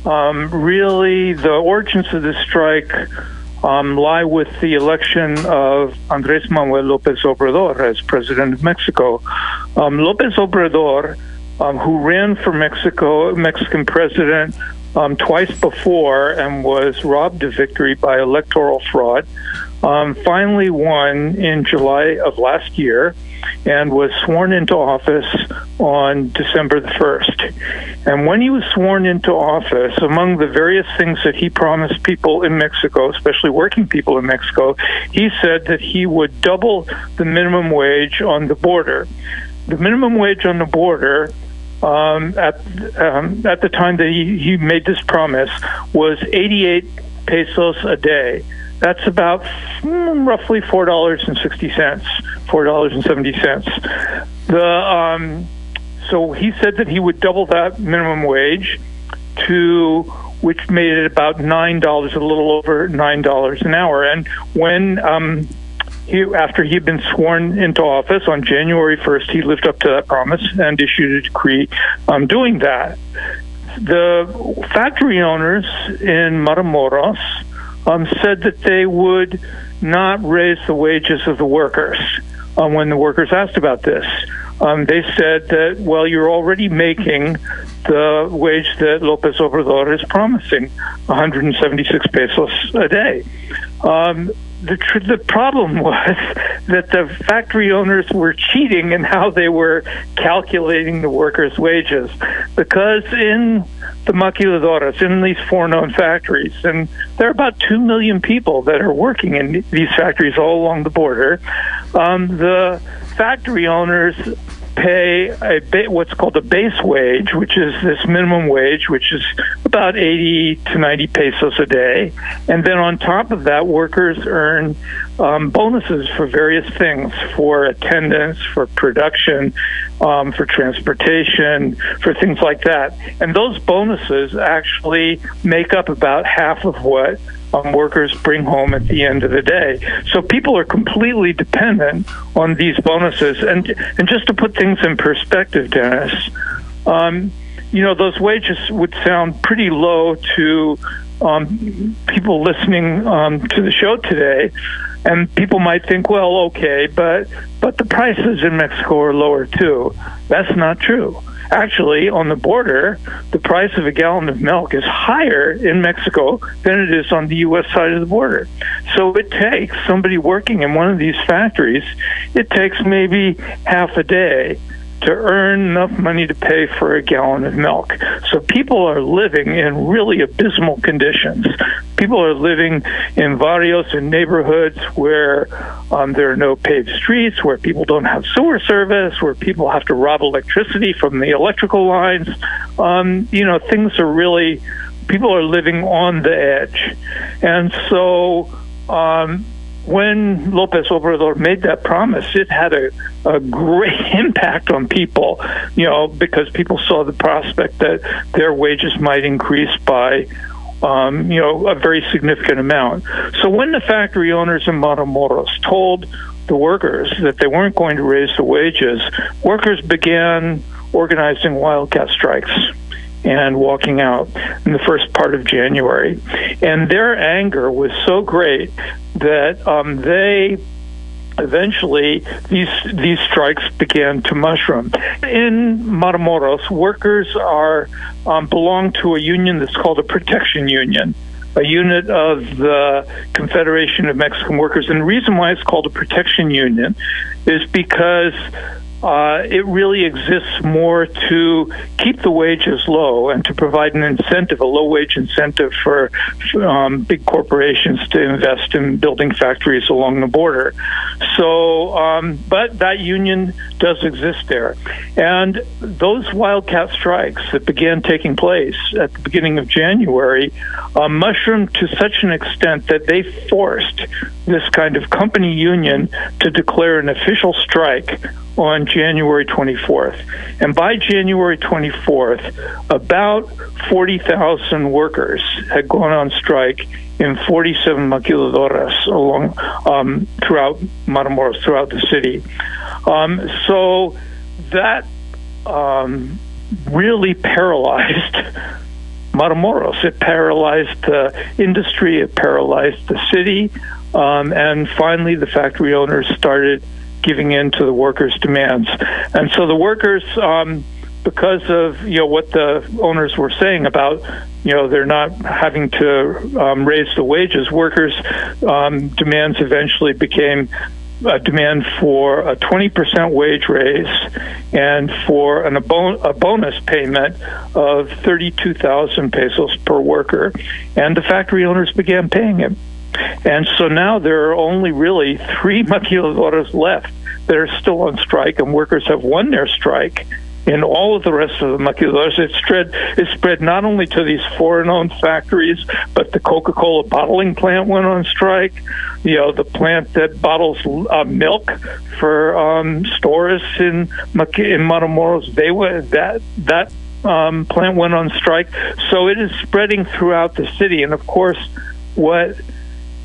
Um, really, the origins of the strike um, lie with the election of Andres Manuel Lopez Obrador as president of Mexico. Um, Lopez Obrador, um, who ran for Mexico, Mexican president um, twice before and was robbed of victory by electoral fraud, um, finally won in July of last year and was sworn into office on December the 1st. And when he was sworn into office, among the various things that he promised people in Mexico, especially working people in Mexico, he said that he would double the minimum wage on the border. The minimum wage on the border um, at um, at the time that he, he made this promise was 88 pesos a day. That's about mm, roughly four dollars and sixty cents, four dollars and seventy cents. The um, so he said that he would double that minimum wage to which made it about nine dollars, a little over nine dollars an hour. And when um, he, after he'd been sworn into office on January 1st, he lived up to that promise and issued a decree um, doing that. The factory owners in Matamoros um, said that they would not raise the wages of the workers um, when the workers asked about this. Um, they said that, well, you're already making the wage that Lopez Obrador is promising, 176 pesos a day. Um, the tr- the problem was that the factory owners were cheating in how they were calculating the workers' wages, because in the maquiladoras, in these four-known factories, and there are about two million people that are working in these factories all along the border. Um, the factory owners pay a ba- what's called a base wage, which is this minimum wage, which is about 80 to 90 pesos a day. And then on top of that, workers earn um, bonuses for various things for attendance, for production, um, for transportation, for things like that. And those bonuses actually make up about half of what um, workers bring home at the end of the day. So people are completely dependent on these bonuses. And and just to put things in perspective, Dennis, um, you know those wages would sound pretty low to um, people listening um, to the show today. And people might think, well, okay, but but the prices in Mexico are lower too. That's not true actually on the border the price of a gallon of milk is higher in Mexico than it is on the US side of the border. So it takes somebody working in one of these factories it takes maybe half a day to earn enough money to pay for a gallon of milk. So people are living in really abysmal conditions. People are living in barrios and neighborhoods where um, there are no paved streets, where people don't have sewer service, where people have to rob electricity from the electrical lines. Um, you know, things are really, people are living on the edge. And so, um, when Lopez Obrador made that promise, it had a, a great impact on people, you know, because people saw the prospect that their wages might increase by, um, you know, a very significant amount. So when the factory owners in Matamoros told the workers that they weren't going to raise the wages, workers began organizing wildcat strikes and walking out in the first part of January. And their anger was so great that um, they eventually these these strikes began to mushroom. In Matamoros, workers are um, belong to a union that's called a protection union. A unit of the Confederation of Mexican Workers. And the reason why it's called a protection union is because uh, it really exists more to keep the wages low and to provide an incentive, a low wage incentive for um, big corporations to invest in building factories along the border. So, um, but that union does exist there. And those wildcat strikes that began taking place at the beginning of January uh, mushroomed to such an extent that they forced this kind of company union to declare an official strike on January 24th. And by January 24th, about 40,000 workers had gone on strike in 47 maquiladoras along um, throughout Matamoros, throughout the city. Um, so that um, really paralyzed Matamoros. It paralyzed the industry, it paralyzed the city, um, and finally the factory owners started giving in to the workers' demands. And so the workers, um, because of you know what the owners were saying about you know they're not having to um, raise the wages, workers' um, demands eventually became a demand for a 20% wage raise and for an, a, bon- a bonus payment of 32,000 pesos per worker. And the factory owners began paying him. And so now there are only really three maquiladoras left that are still on strike, and workers have won their strike. In all of the rest of the maquiladoras, it spread it spread not only to these foreign-owned factories, but the Coca-Cola bottling plant went on strike. You know, the plant that bottles uh, milk for um, stores in in Matamoros, they went that that um, plant went on strike. So it is spreading throughout the city, and of course, what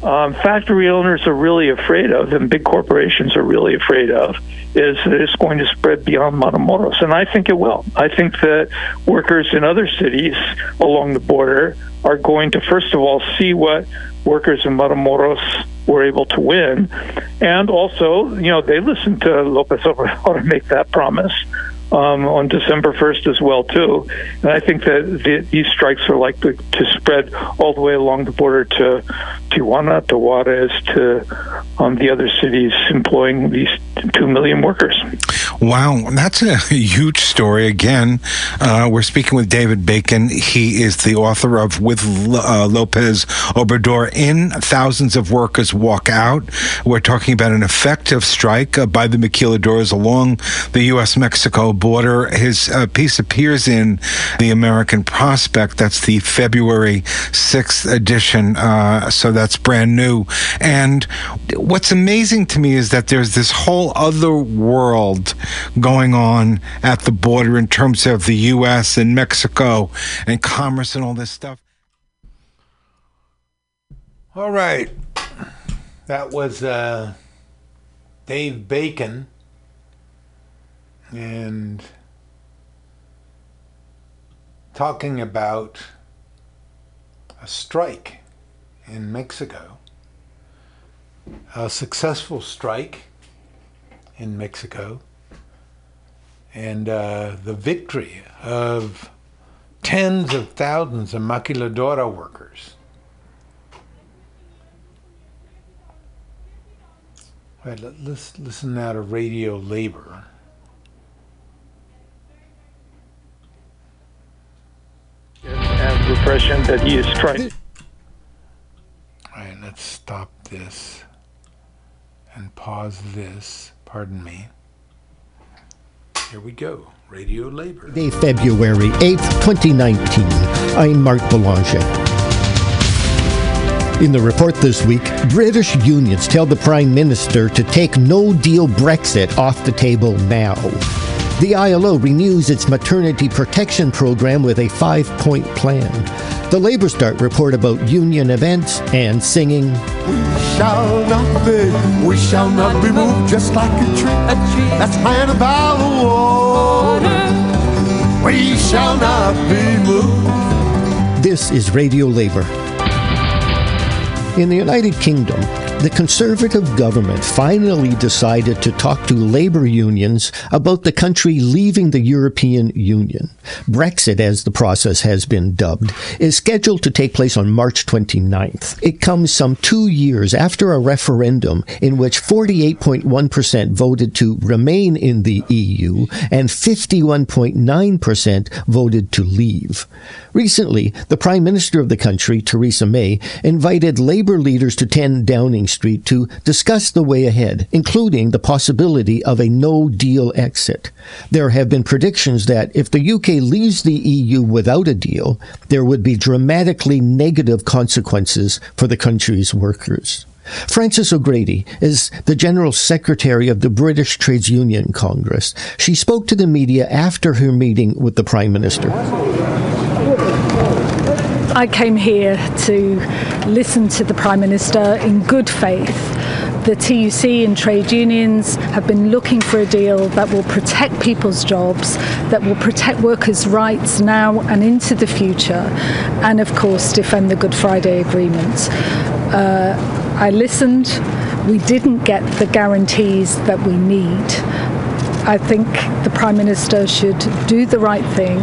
um, factory owners are really afraid of, and big corporations are really afraid of, is that it's going to spread beyond Matamoros. And I think it will. I think that workers in other cities along the border are going to, first of all, see what workers in Matamoros were able to win. And also, you know, they listened to Lopez Obrador make that promise. Um, on December 1st as well too. And I think that the, these strikes are likely to spread all the way along the border to Tijuana, to Juarez, to um, the other cities employing these two million workers. Wow, that's a huge story. Again, uh, we're speaking with David Bacon. He is the author of With uh, Lopez Obrador in Thousands of Workers Walk Out. We're talking about an effective strike uh, by the maquiladores along the U.S. Mexico border. His uh, piece appears in the American Prospect. That's the February 6th edition. Uh, so that's brand new. And what's amazing to me is that there's this whole other world going on at the border in terms of the U.S. and Mexico and commerce and all this stuff. All right. That was uh, Dave Bacon. And talking about a strike in Mexico, a successful strike in Mexico, and uh, the victory of tens of thousands of maquiladora workers. All right, let, us listen now to Radio Labor. And repression that he is trying. All right, let's stop this and pause this. Pardon me. Here we go. Radio Labor. Day, February 8th, 2019. I'm Mark Belanger. In the report this week, British unions tell the Prime Minister to take no deal Brexit off the table now. The ILO renews its maternity protection program with a five point plan. The Labour Start report about union events and singing. We shall not beg, we shall not be moved just like a tree, a tree that's planted by the water. We shall not be moved. This is Radio Labour. In the United Kingdom, the Conservative government finally decided to talk to labor unions about the country leaving the European Union. Brexit, as the process has been dubbed, is scheduled to take place on March 29th. It comes some two years after a referendum in which 48.1% voted to remain in the EU and 51.9% voted to leave. Recently, the Prime Minister of the country, Theresa May, invited labor leaders to 10 Downing To discuss the way ahead, including the possibility of a no deal exit. There have been predictions that if the UK leaves the EU without a deal, there would be dramatically negative consequences for the country's workers. Frances O'Grady is the General Secretary of the British Trades Union Congress. She spoke to the media after her meeting with the Prime Minister. I came here to listen to the Prime Minister in good faith. The TUC and trade unions have been looking for a deal that will protect people's jobs, that will protect workers' rights now and into the future, and of course defend the Good Friday Agreement. Uh, I listened. We didn't get the guarantees that we need. I think the Prime Minister should do the right thing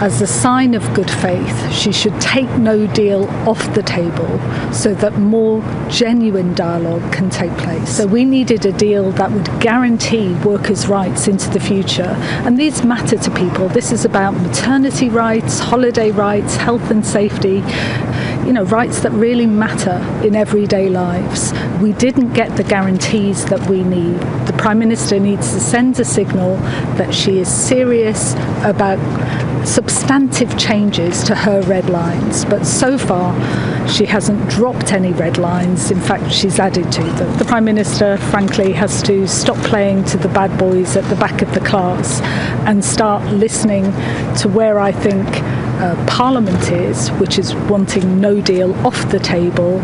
as a sign of good faith. She should take no deal off the table so that more genuine dialogue can take place. So we needed a deal that would guarantee workers' rights into the future. And these matter to people. This is about maternity rights, holiday rights, health and safety you know, rights that really matter in everyday lives. We didn't get the guarantees that we need. The Prime Minister needs to send a signal that she is serious about substantive changes to her red lines, but so far she hasn't dropped any red lines. In fact, she's added to them. The Prime Minister, frankly, has to stop playing to the bad boys at the back of the class and start listening to where I think uh, Parliament is, which is wanting no deal off the table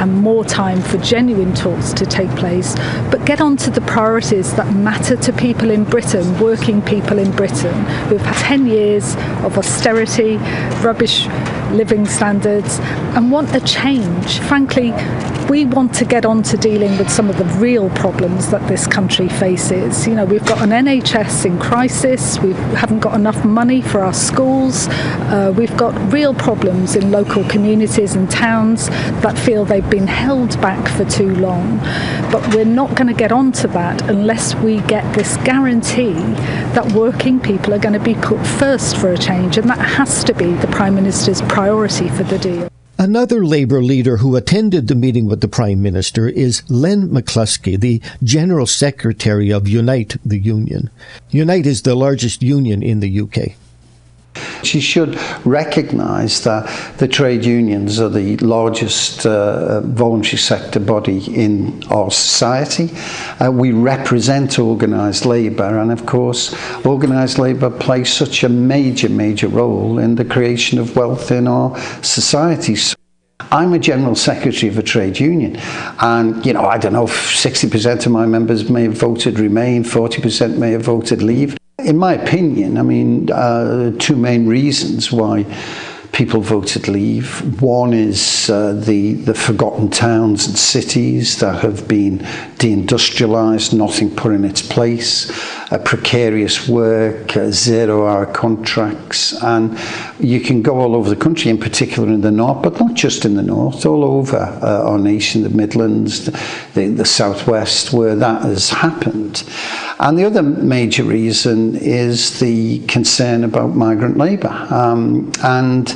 and more time for genuine talks to take place, but get on to the priorities that matter to people in Britain, working people in Britain, who've had 10 years of austerity, rubbish living standards and want a change. Frankly, we want to get on to dealing with some of the real problems that this country faces. You know, we've got an NHS in crisis, we haven't got enough money for our schools, uh, we've got real problems in local communities and towns that feel they've been held back for too long. But we're not going to get on to that unless we get this guarantee that working people are going to be put first for a change, and that has to be the Prime Minister's priority for the deal. Another Labour leader who attended the meeting with the Prime Minister is Len McCluskey, the General Secretary of Unite, the union. Unite is the largest union in the UK. She should recognise that the trade unions are the largest uh, voluntary sector body in our society. Uh, we represent organised labour, and of course, organised labour plays such a major, major role in the creation of wealth in our societies. I'm a general secretary of a trade union, and you know, I don't know, 60% of my members may have voted Remain, 40% may have voted Leave. In my opinion, I mean, uh, two main reasons why people voted leave. One is uh, the, the forgotten towns and cities that have been deindustrialised, nothing put in its place, precarious work, uh, zero hour contracts, and you can go all over the country, in particular in the north, but not just in the north, all over uh, our nation, the Midlands, the, the southwest, where that has happened. And the other major reason is the concern about migrant labour. Um, and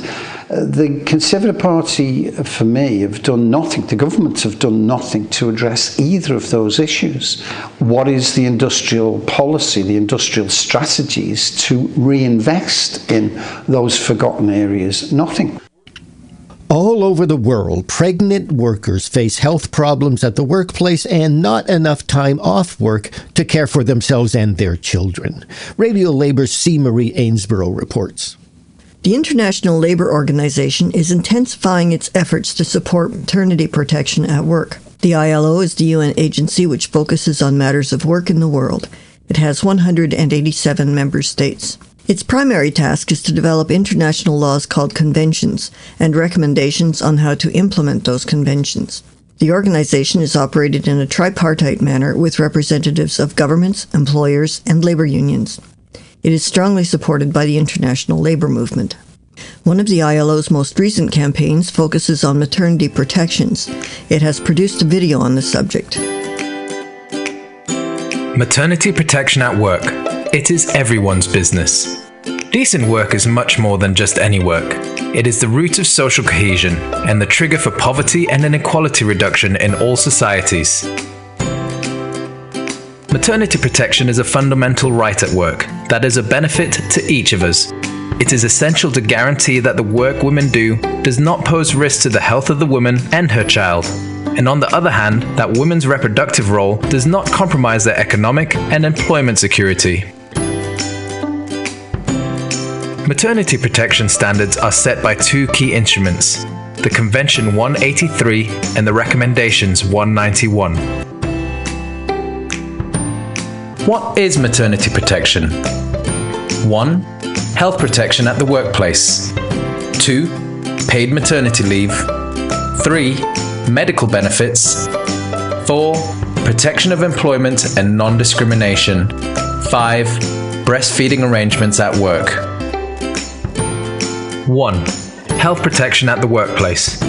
the Conservative Party, for me, have done nothing, the governments have done nothing to address either of those issues. What is the industrial policy, the industrial strategies to reinvest in those forgotten areas? Nothing. All over the world, pregnant workers face health problems at the workplace and not enough time off work to care for themselves and their children. Radio Labour's C. Marie Ainsborough reports. The International Labour Organization is intensifying its efforts to support maternity protection at work. The ILO is the UN agency which focuses on matters of work in the world. It has 187 member states. Its primary task is to develop international laws called conventions and recommendations on how to implement those conventions. The organization is operated in a tripartite manner with representatives of governments, employers, and labor unions. It is strongly supported by the international labor movement. One of the ILO's most recent campaigns focuses on maternity protections. It has produced a video on the subject. Maternity protection at work. It is everyone's business. Decent work is much more than just any work. It is the root of social cohesion and the trigger for poverty and inequality reduction in all societies. Maternity protection is a fundamental right at work that is a benefit to each of us. It is essential to guarantee that the work women do does not pose risk to the health of the woman and her child. And on the other hand, that women's reproductive role does not compromise their economic and employment security. Maternity protection standards are set by two key instruments the Convention 183 and the Recommendations 191. What is maternity protection? 1. Health protection at the workplace. 2. Paid maternity leave. 3. Medical benefits. 4. Protection of employment and non discrimination. 5. Breastfeeding arrangements at work. 1. Health protection at the workplace.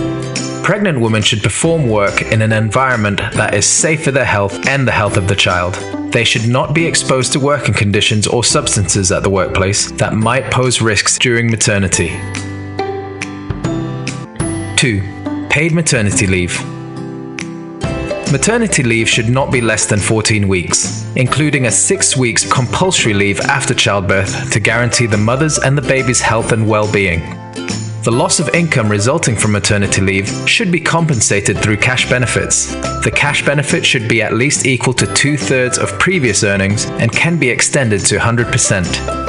Pregnant women should perform work in an environment that is safe for their health and the health of the child. They should not be exposed to working conditions or substances at the workplace that might pose risks during maternity. 2. Paid maternity leave. Maternity leave should not be less than 14 weeks, including a 6 weeks compulsory leave after childbirth to guarantee the mother's and the baby's health and well being. The loss of income resulting from maternity leave should be compensated through cash benefits. The cash benefit should be at least equal to two thirds of previous earnings and can be extended to 100%.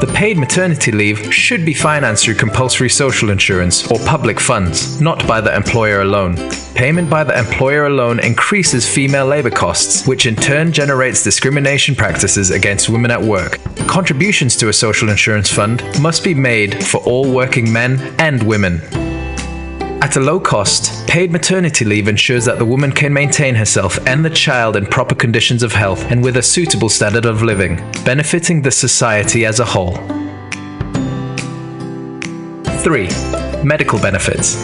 The paid maternity leave should be financed through compulsory social insurance or public funds, not by the employer alone. Payment by the employer alone increases female labor costs, which in turn generates discrimination practices against women at work. Contributions to a social insurance fund must be made for all working men and women. At a low cost, paid maternity leave ensures that the woman can maintain herself and the child in proper conditions of health and with a suitable standard of living, benefiting the society as a whole. 3. Medical benefits.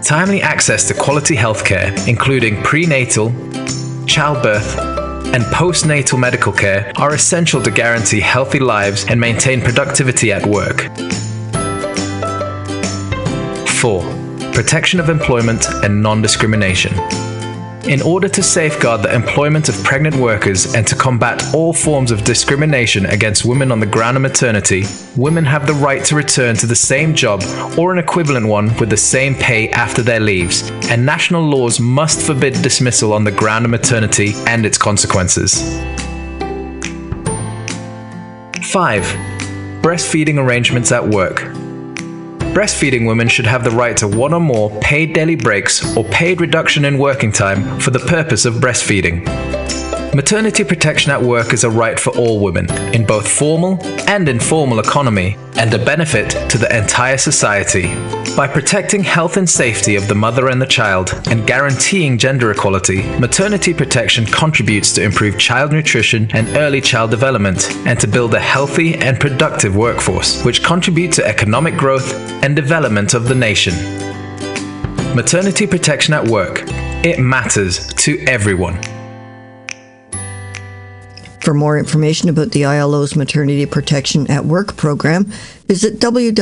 Timely access to quality healthcare, including prenatal, childbirth, and postnatal medical care, are essential to guarantee healthy lives and maintain productivity at work. 4 protection of employment, and non discrimination. In order to safeguard the employment of pregnant workers and to combat all forms of discrimination against women on the ground of maternity, women have the right to return to the same job or an equivalent one with the same pay after their leaves, and national laws must forbid dismissal on the ground of maternity and its consequences. 5. Breastfeeding arrangements at work. Breastfeeding women should have the right to one or more paid daily breaks or paid reduction in working time for the purpose of breastfeeding. Maternity protection at work is a right for all women, in both formal and informal economy, and a benefit to the entire society. By protecting health and safety of the mother and the child and guaranteeing gender equality, maternity protection contributes to improve child nutrition and early child development and to build a healthy and productive workforce, which contribute to economic growth and development of the nation. Maternity protection at work. It matters to everyone. For more information about the ILO's Maternity Protection at Work program, visit www.ilo.org.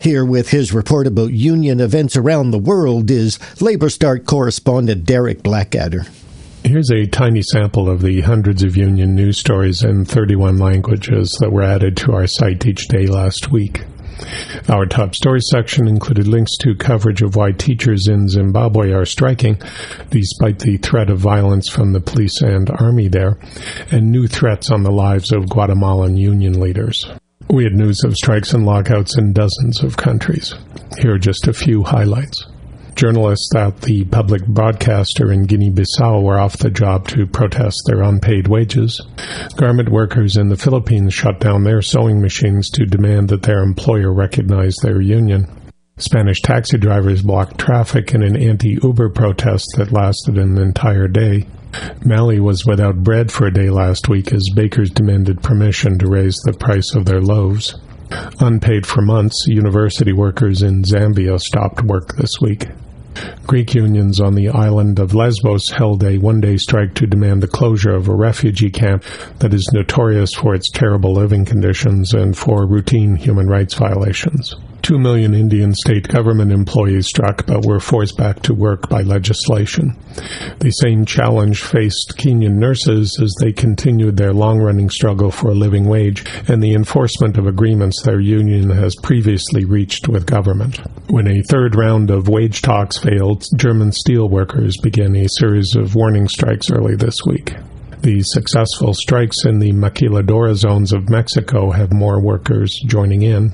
Here with his report about union events around the world is Labor Start correspondent Derek Blackadder. Here's a tiny sample of the hundreds of union news stories in 31 languages that were added to our site each day last week. Our top story section included links to coverage of why teachers in Zimbabwe are striking, despite the threat of violence from the police and army there, and new threats on the lives of Guatemalan union leaders. We had news of strikes and lockouts in dozens of countries. Here are just a few highlights. Journalists at the public broadcaster in Guinea Bissau were off the job to protest their unpaid wages. Garment workers in the Philippines shut down their sewing machines to demand that their employer recognize their union. Spanish taxi drivers blocked traffic in an anti Uber protest that lasted an entire day. Mali was without bread for a day last week as bakers demanded permission to raise the price of their loaves. Unpaid for months, university workers in Zambia stopped work this week. Greek unions on the island of Lesbos held a one day strike to demand the closure of a refugee camp that is notorious for its terrible living conditions and for routine human rights violations. Two million Indian state government employees struck but were forced back to work by legislation. The same challenge faced Kenyan nurses as they continued their long running struggle for a living wage and the enforcement of agreements their union has previously reached with government. When a third round of wage talks failed, German steel workers began a series of warning strikes early this week. The successful strikes in the maquiladora zones of Mexico have more workers joining in.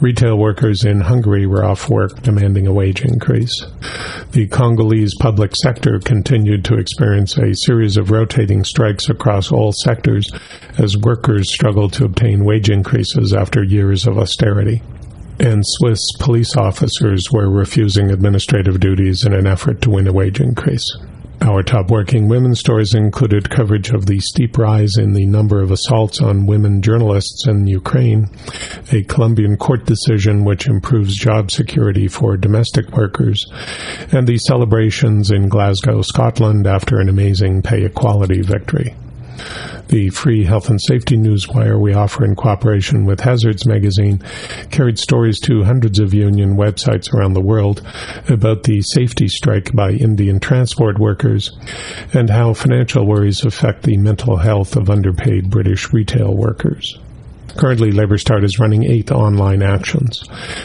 Retail workers in Hungary were off work demanding a wage increase. The Congolese public sector continued to experience a series of rotating strikes across all sectors as workers struggled to obtain wage increases after years of austerity and Swiss police officers were refusing administrative duties in an effort to win a wage increase. Our top working women stories included coverage of the steep rise in the number of assaults on women journalists in Ukraine, a Colombian court decision which improves job security for domestic workers, and the celebrations in Glasgow, Scotland after an amazing pay equality victory the free health and safety newswire we offer in cooperation with Hazards magazine carried stories to hundreds of union websites around the world about the safety strike by Indian transport workers and how financial worries affect the mental health of underpaid British retail workers. Currently, Labor Start is running eight online actions.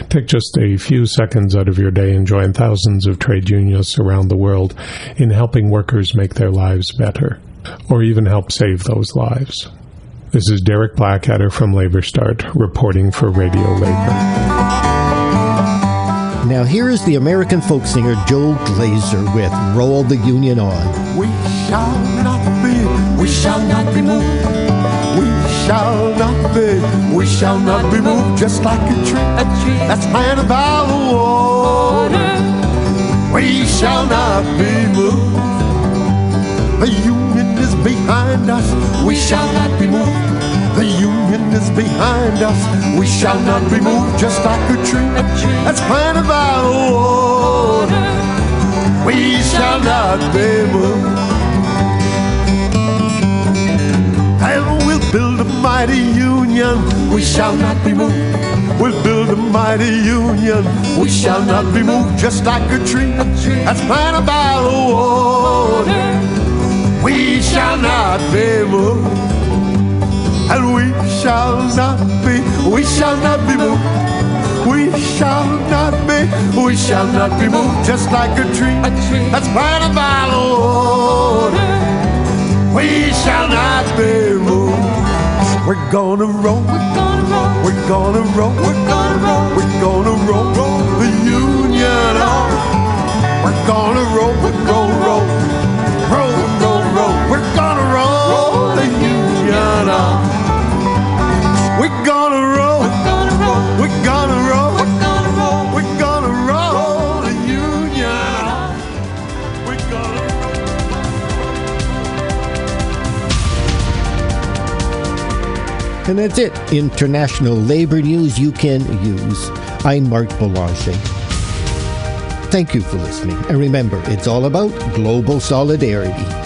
Take just a few seconds out of your day and join thousands of trade unions around the world in helping workers make their lives better or even help save those lives. This is Derek Blackadder from Labor Start reporting for Radio Labor. Now, here is the American folk singer Joe Glazer with Roll the Union On. We shall not be, we shall not be moved. We shall not be, we shall not be moved. Just like a tree, a tree that's planted by the water. We shall not be moved. The union is behind us. We shall not be moved. The union is behind us. We shall not be moved. Just like a tree, that's planted by the water. We shall not be moved. And we'll build a mighty union. We shall not be moved. We'll build a mighty union. We shall not be moved. Just like a tree that's planted by the water. We shall not be moved. And we shall not be, we shall not be moved. We shall not be, we shall not be moved. Just like a tree, a tree that's planted by the water. We shall not be moved. We're gonna roll, we're gonna roll, we're gonna roll, we're gonna roll, we're gonna roll, roll the union on. We're gonna roll, we're gonna And that's it. International labor news you can use. I'm Mark Belanger. Thank you for listening. And remember, it's all about global solidarity.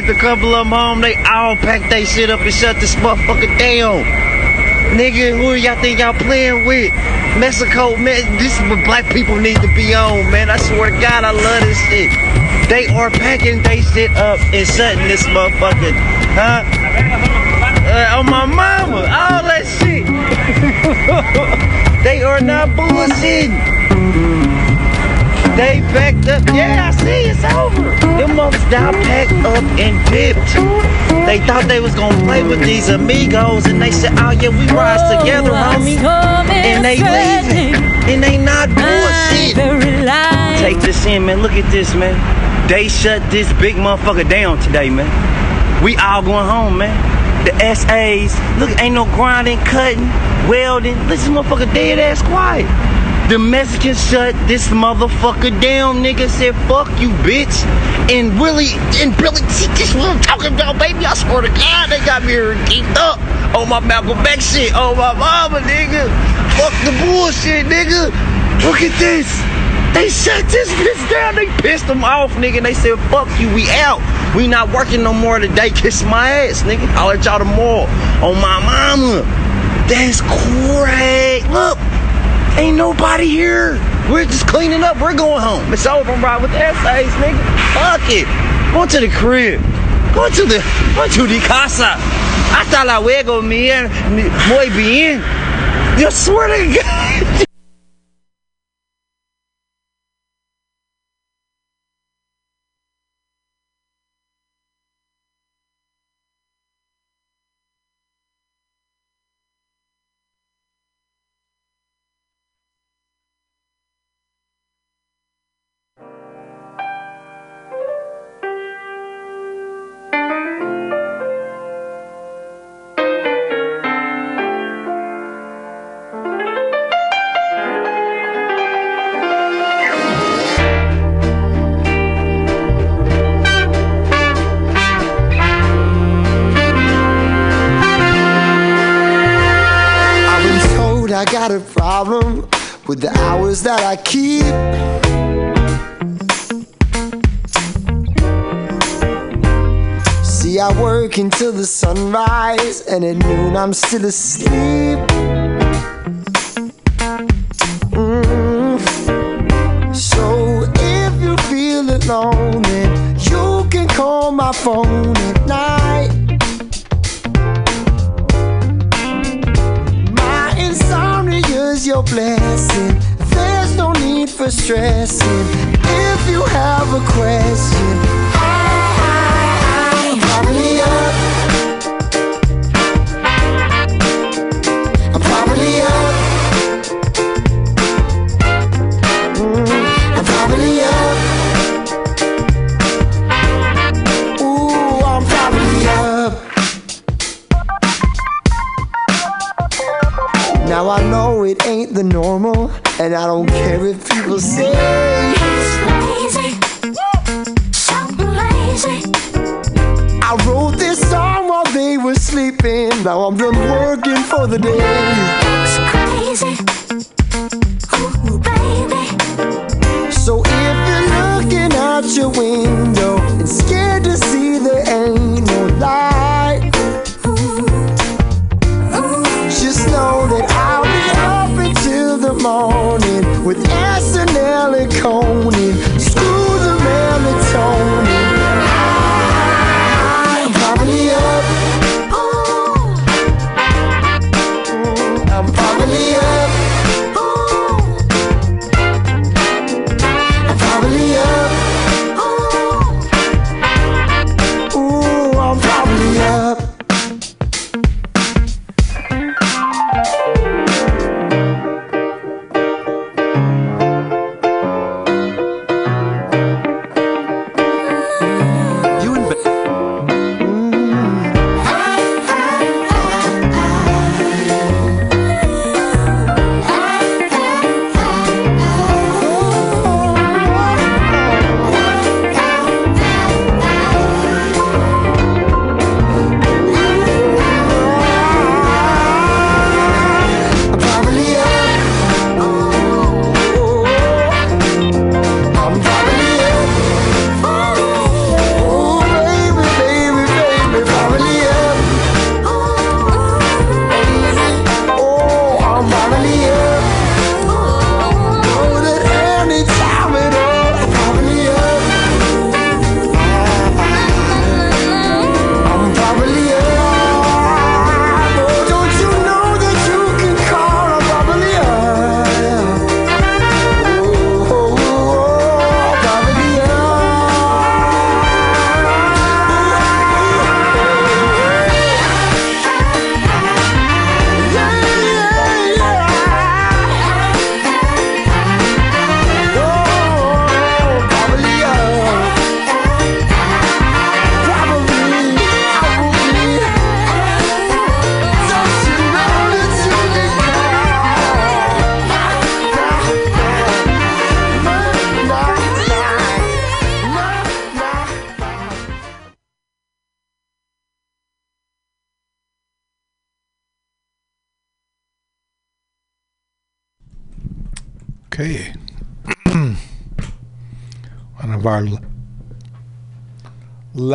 Sent a couple of them home. They all packed they shit up and shut this motherfucker down. Nigga, who y'all think y'all playing with? Mexico, man, this is what black people need to be on, man. I swear to God, I love this shit. They are packing they shit up and shutting this motherfucker, huh? Uh, on my mama, all that shit. they are not bullshitting. They packed up. Yeah, I see it's over. Them motherfuckers now packed up and dipped. They thought they was gonna play with these amigos, and they said, "Oh yeah, we rise together, homie." And they leaving, and they not bullshit. Take this in, man. Look at this, man. They shut this big motherfucker down today, man. We all going home, man. The SAs, look, ain't no grinding, cutting, welding. Listen, motherfucker, dead ass quiet. The Mexicans shut this motherfucker down, nigga. Said, fuck you, bitch. And really, and really, see, this what I'm talking about, baby. I swear to God, they got me geeked up on my Malcolm X shit. On my mama, nigga. Fuck the bullshit, nigga. Look at this. They shut this bitch down. They pissed them off, nigga. They said, fuck you, we out. We not working no more today. Kiss my ass, nigga. I'll let y'all tomorrow. On my mama. That's crazy. Look. Ain't nobody here. We're just cleaning up. We're going home. It's over, I'm riding with the essays, nigga. Fuck it. Go to the crib. Go to the, going to the casa. Hasta luego, man. Muy bien. Yo swear to God. With the hours that I keep. See, I work until the sunrise, and at noon I'm still asleep. Mm. So if you feel alone, then you can call my phone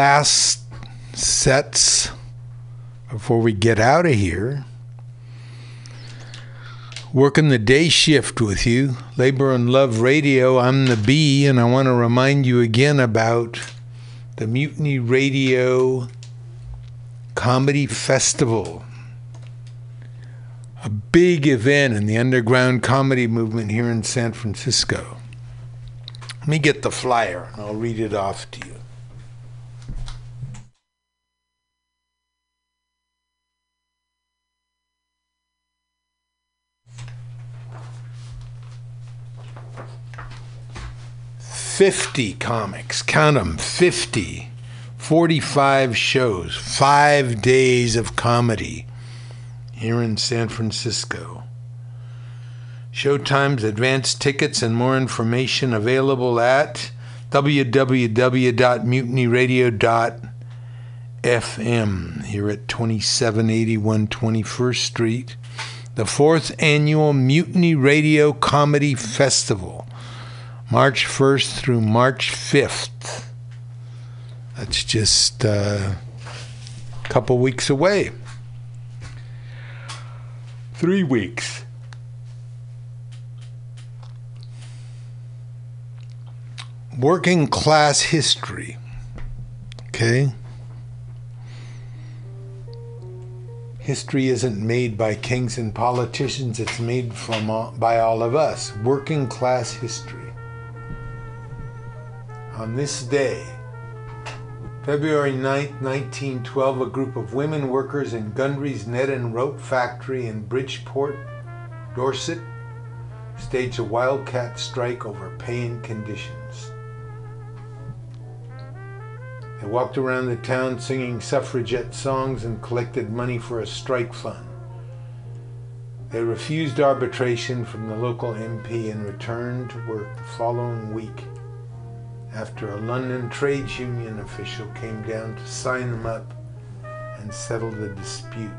last sets before we get out of here. working the day shift with you. Labor and Love Radio. I'm the B, and I want to remind you again about the Mutiny Radio Comedy Festival. A big event in the underground comedy movement here in San Francisco. Let me get the flyer and I'll read it off to you. Fifty comics, count them, fifty. 45 shows, five days of comedy here in San Francisco. Showtimes, advance tickets, and more information available at www.mutinyradio.fm here at 2781 21st Street, the fourth annual Mutiny Radio Comedy Festival, March 1st through March 5th. That's just uh, a couple weeks away. Three weeks. Working class history. Okay? History isn't made by kings and politicians, it's made from all, by all of us. Working class history. On this day, February 9, 1912, a group of women workers in Gundry's Net and Rope Factory in Bridport, Dorset, staged a wildcat strike over pay and conditions. They walked around the town singing suffragette songs and collected money for a strike fund. They refused arbitration from the local MP and returned to work the following week after a London trades union official came down to sign them up and settle the dispute.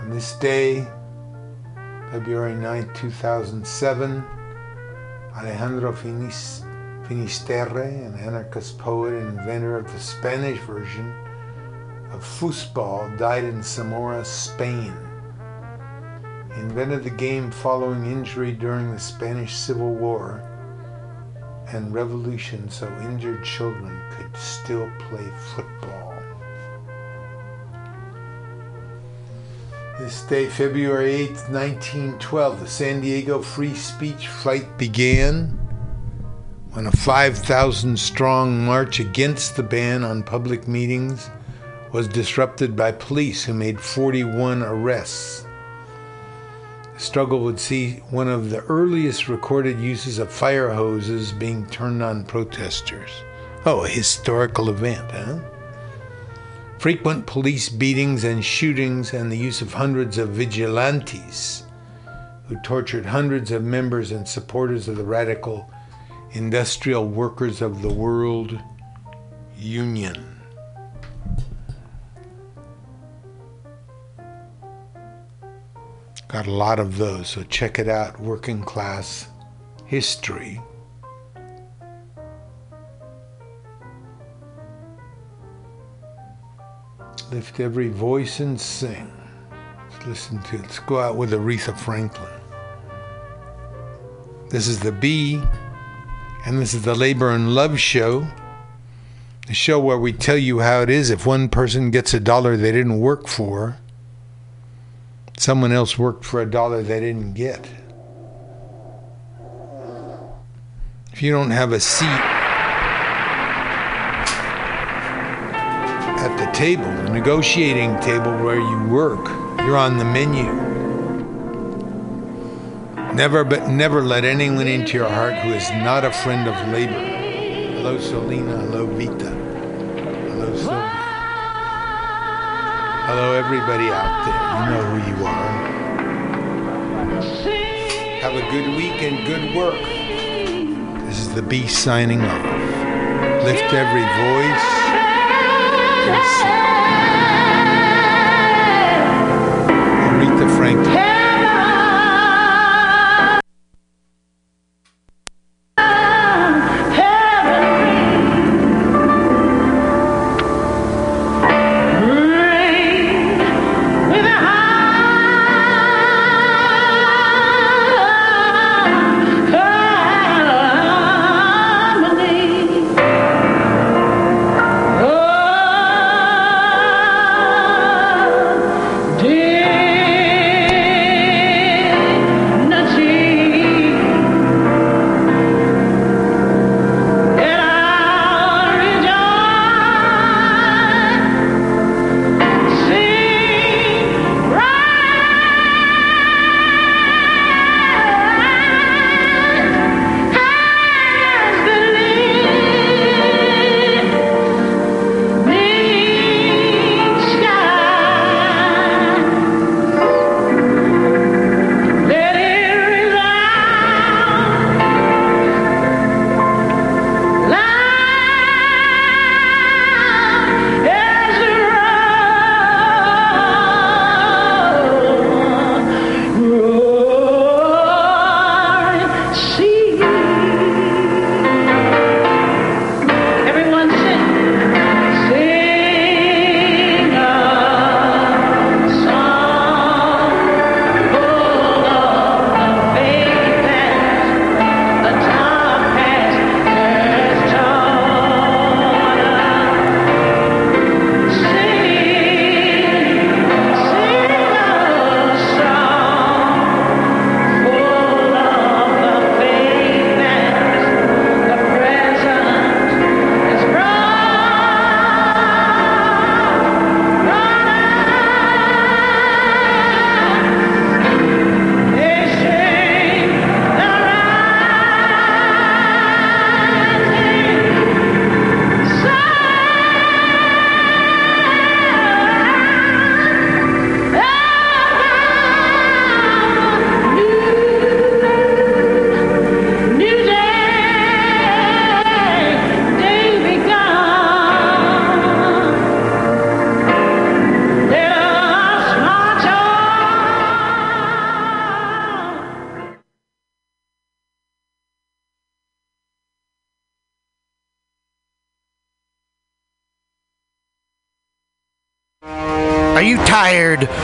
On this day, February 9, 2007, Alejandro Finis- Finisterre, an anarchist poet and inventor of the Spanish version of foosball, died in Zamora, Spain. He invented the game following injury during the Spanish Civil War and revolution so injured children could still play football. This day, February 8, 1912, the San Diego Free Speech Fight began when a 5,000 strong march against the ban on public meetings was disrupted by police who made 41 arrests. Struggle would see one of the earliest recorded uses of fire hoses being turned on protesters. Oh, a historical event, huh? Frequent police beatings and shootings, and the use of hundreds of vigilantes who tortured hundreds of members and supporters of the radical industrial workers of the world union. Got a lot of those, so check it out Working Class History. Lift every voice and sing. Let's listen to it. Let's go out with Aretha Franklin. This is the B, and this is the Labor and Love Show. The show where we tell you how it is if one person gets a dollar they didn't work for someone else worked for a dollar they didn't get. If you don't have a seat at the table, the negotiating table where you work, you're on the menu. Never but never let anyone into your heart who is not a friend of labor. Hello Selena, hello Vita. Hello Sylvia. Hello, everybody out there. You know who you are. Have a good week and good work. This is the Beast signing off. Lift every voice and sing. Aretha Franklin.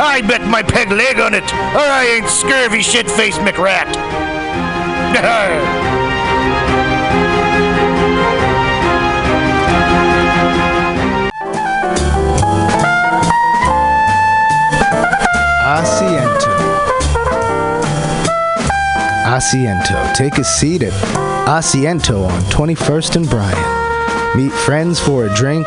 I bet my peg leg on it, or I ain't scurvy shit faced McRat. Asiento. Asiento. Take a seat at Asiento on 21st and Bryant. Meet friends for a drink,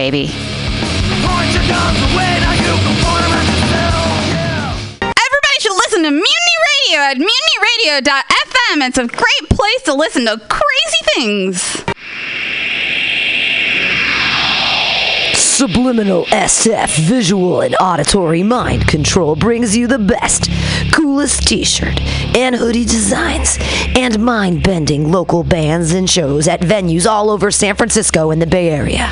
Everybody should listen to Mutiny Radio at mutinyradio.fm. It's a great place to listen to crazy things. Subliminal SF visual and auditory mind control brings you the best, coolest t shirt and hoodie designs and mind bending local bands and shows at venues all over San Francisco and the Bay Area.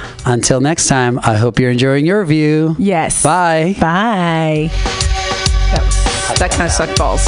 Until next time, I hope you're enjoying your view. Yes. Bye. Bye. That, that kind of sucked balls.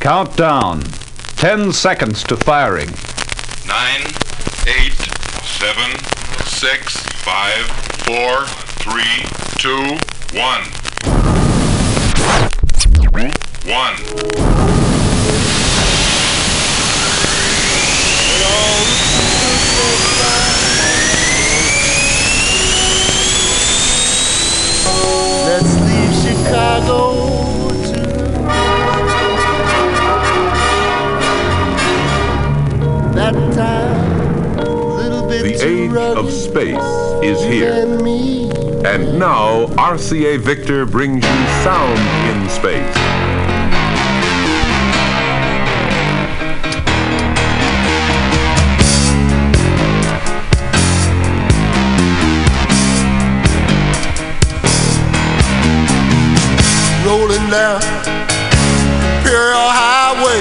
Countdown. Ten seconds to firing. Nine, eight, seven, six, five, four, three, two, one. One. Let's leave Chicago of space is here. and now RCA Victor brings you sound in space. rolling down Imperial Highway.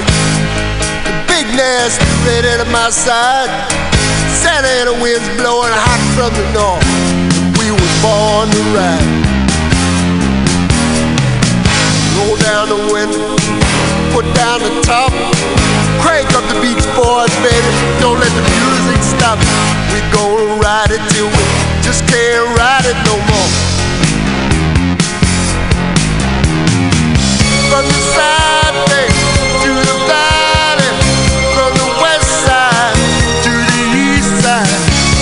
The big nasty red at my side. Santa and the wind's blowing hot from the north. We were born to ride. Roll down the window, put down the top. Crank up the Beach Boys, baby. Don't let the music stop. We gonna ride it till we just can't ride it no more. From the side, baby.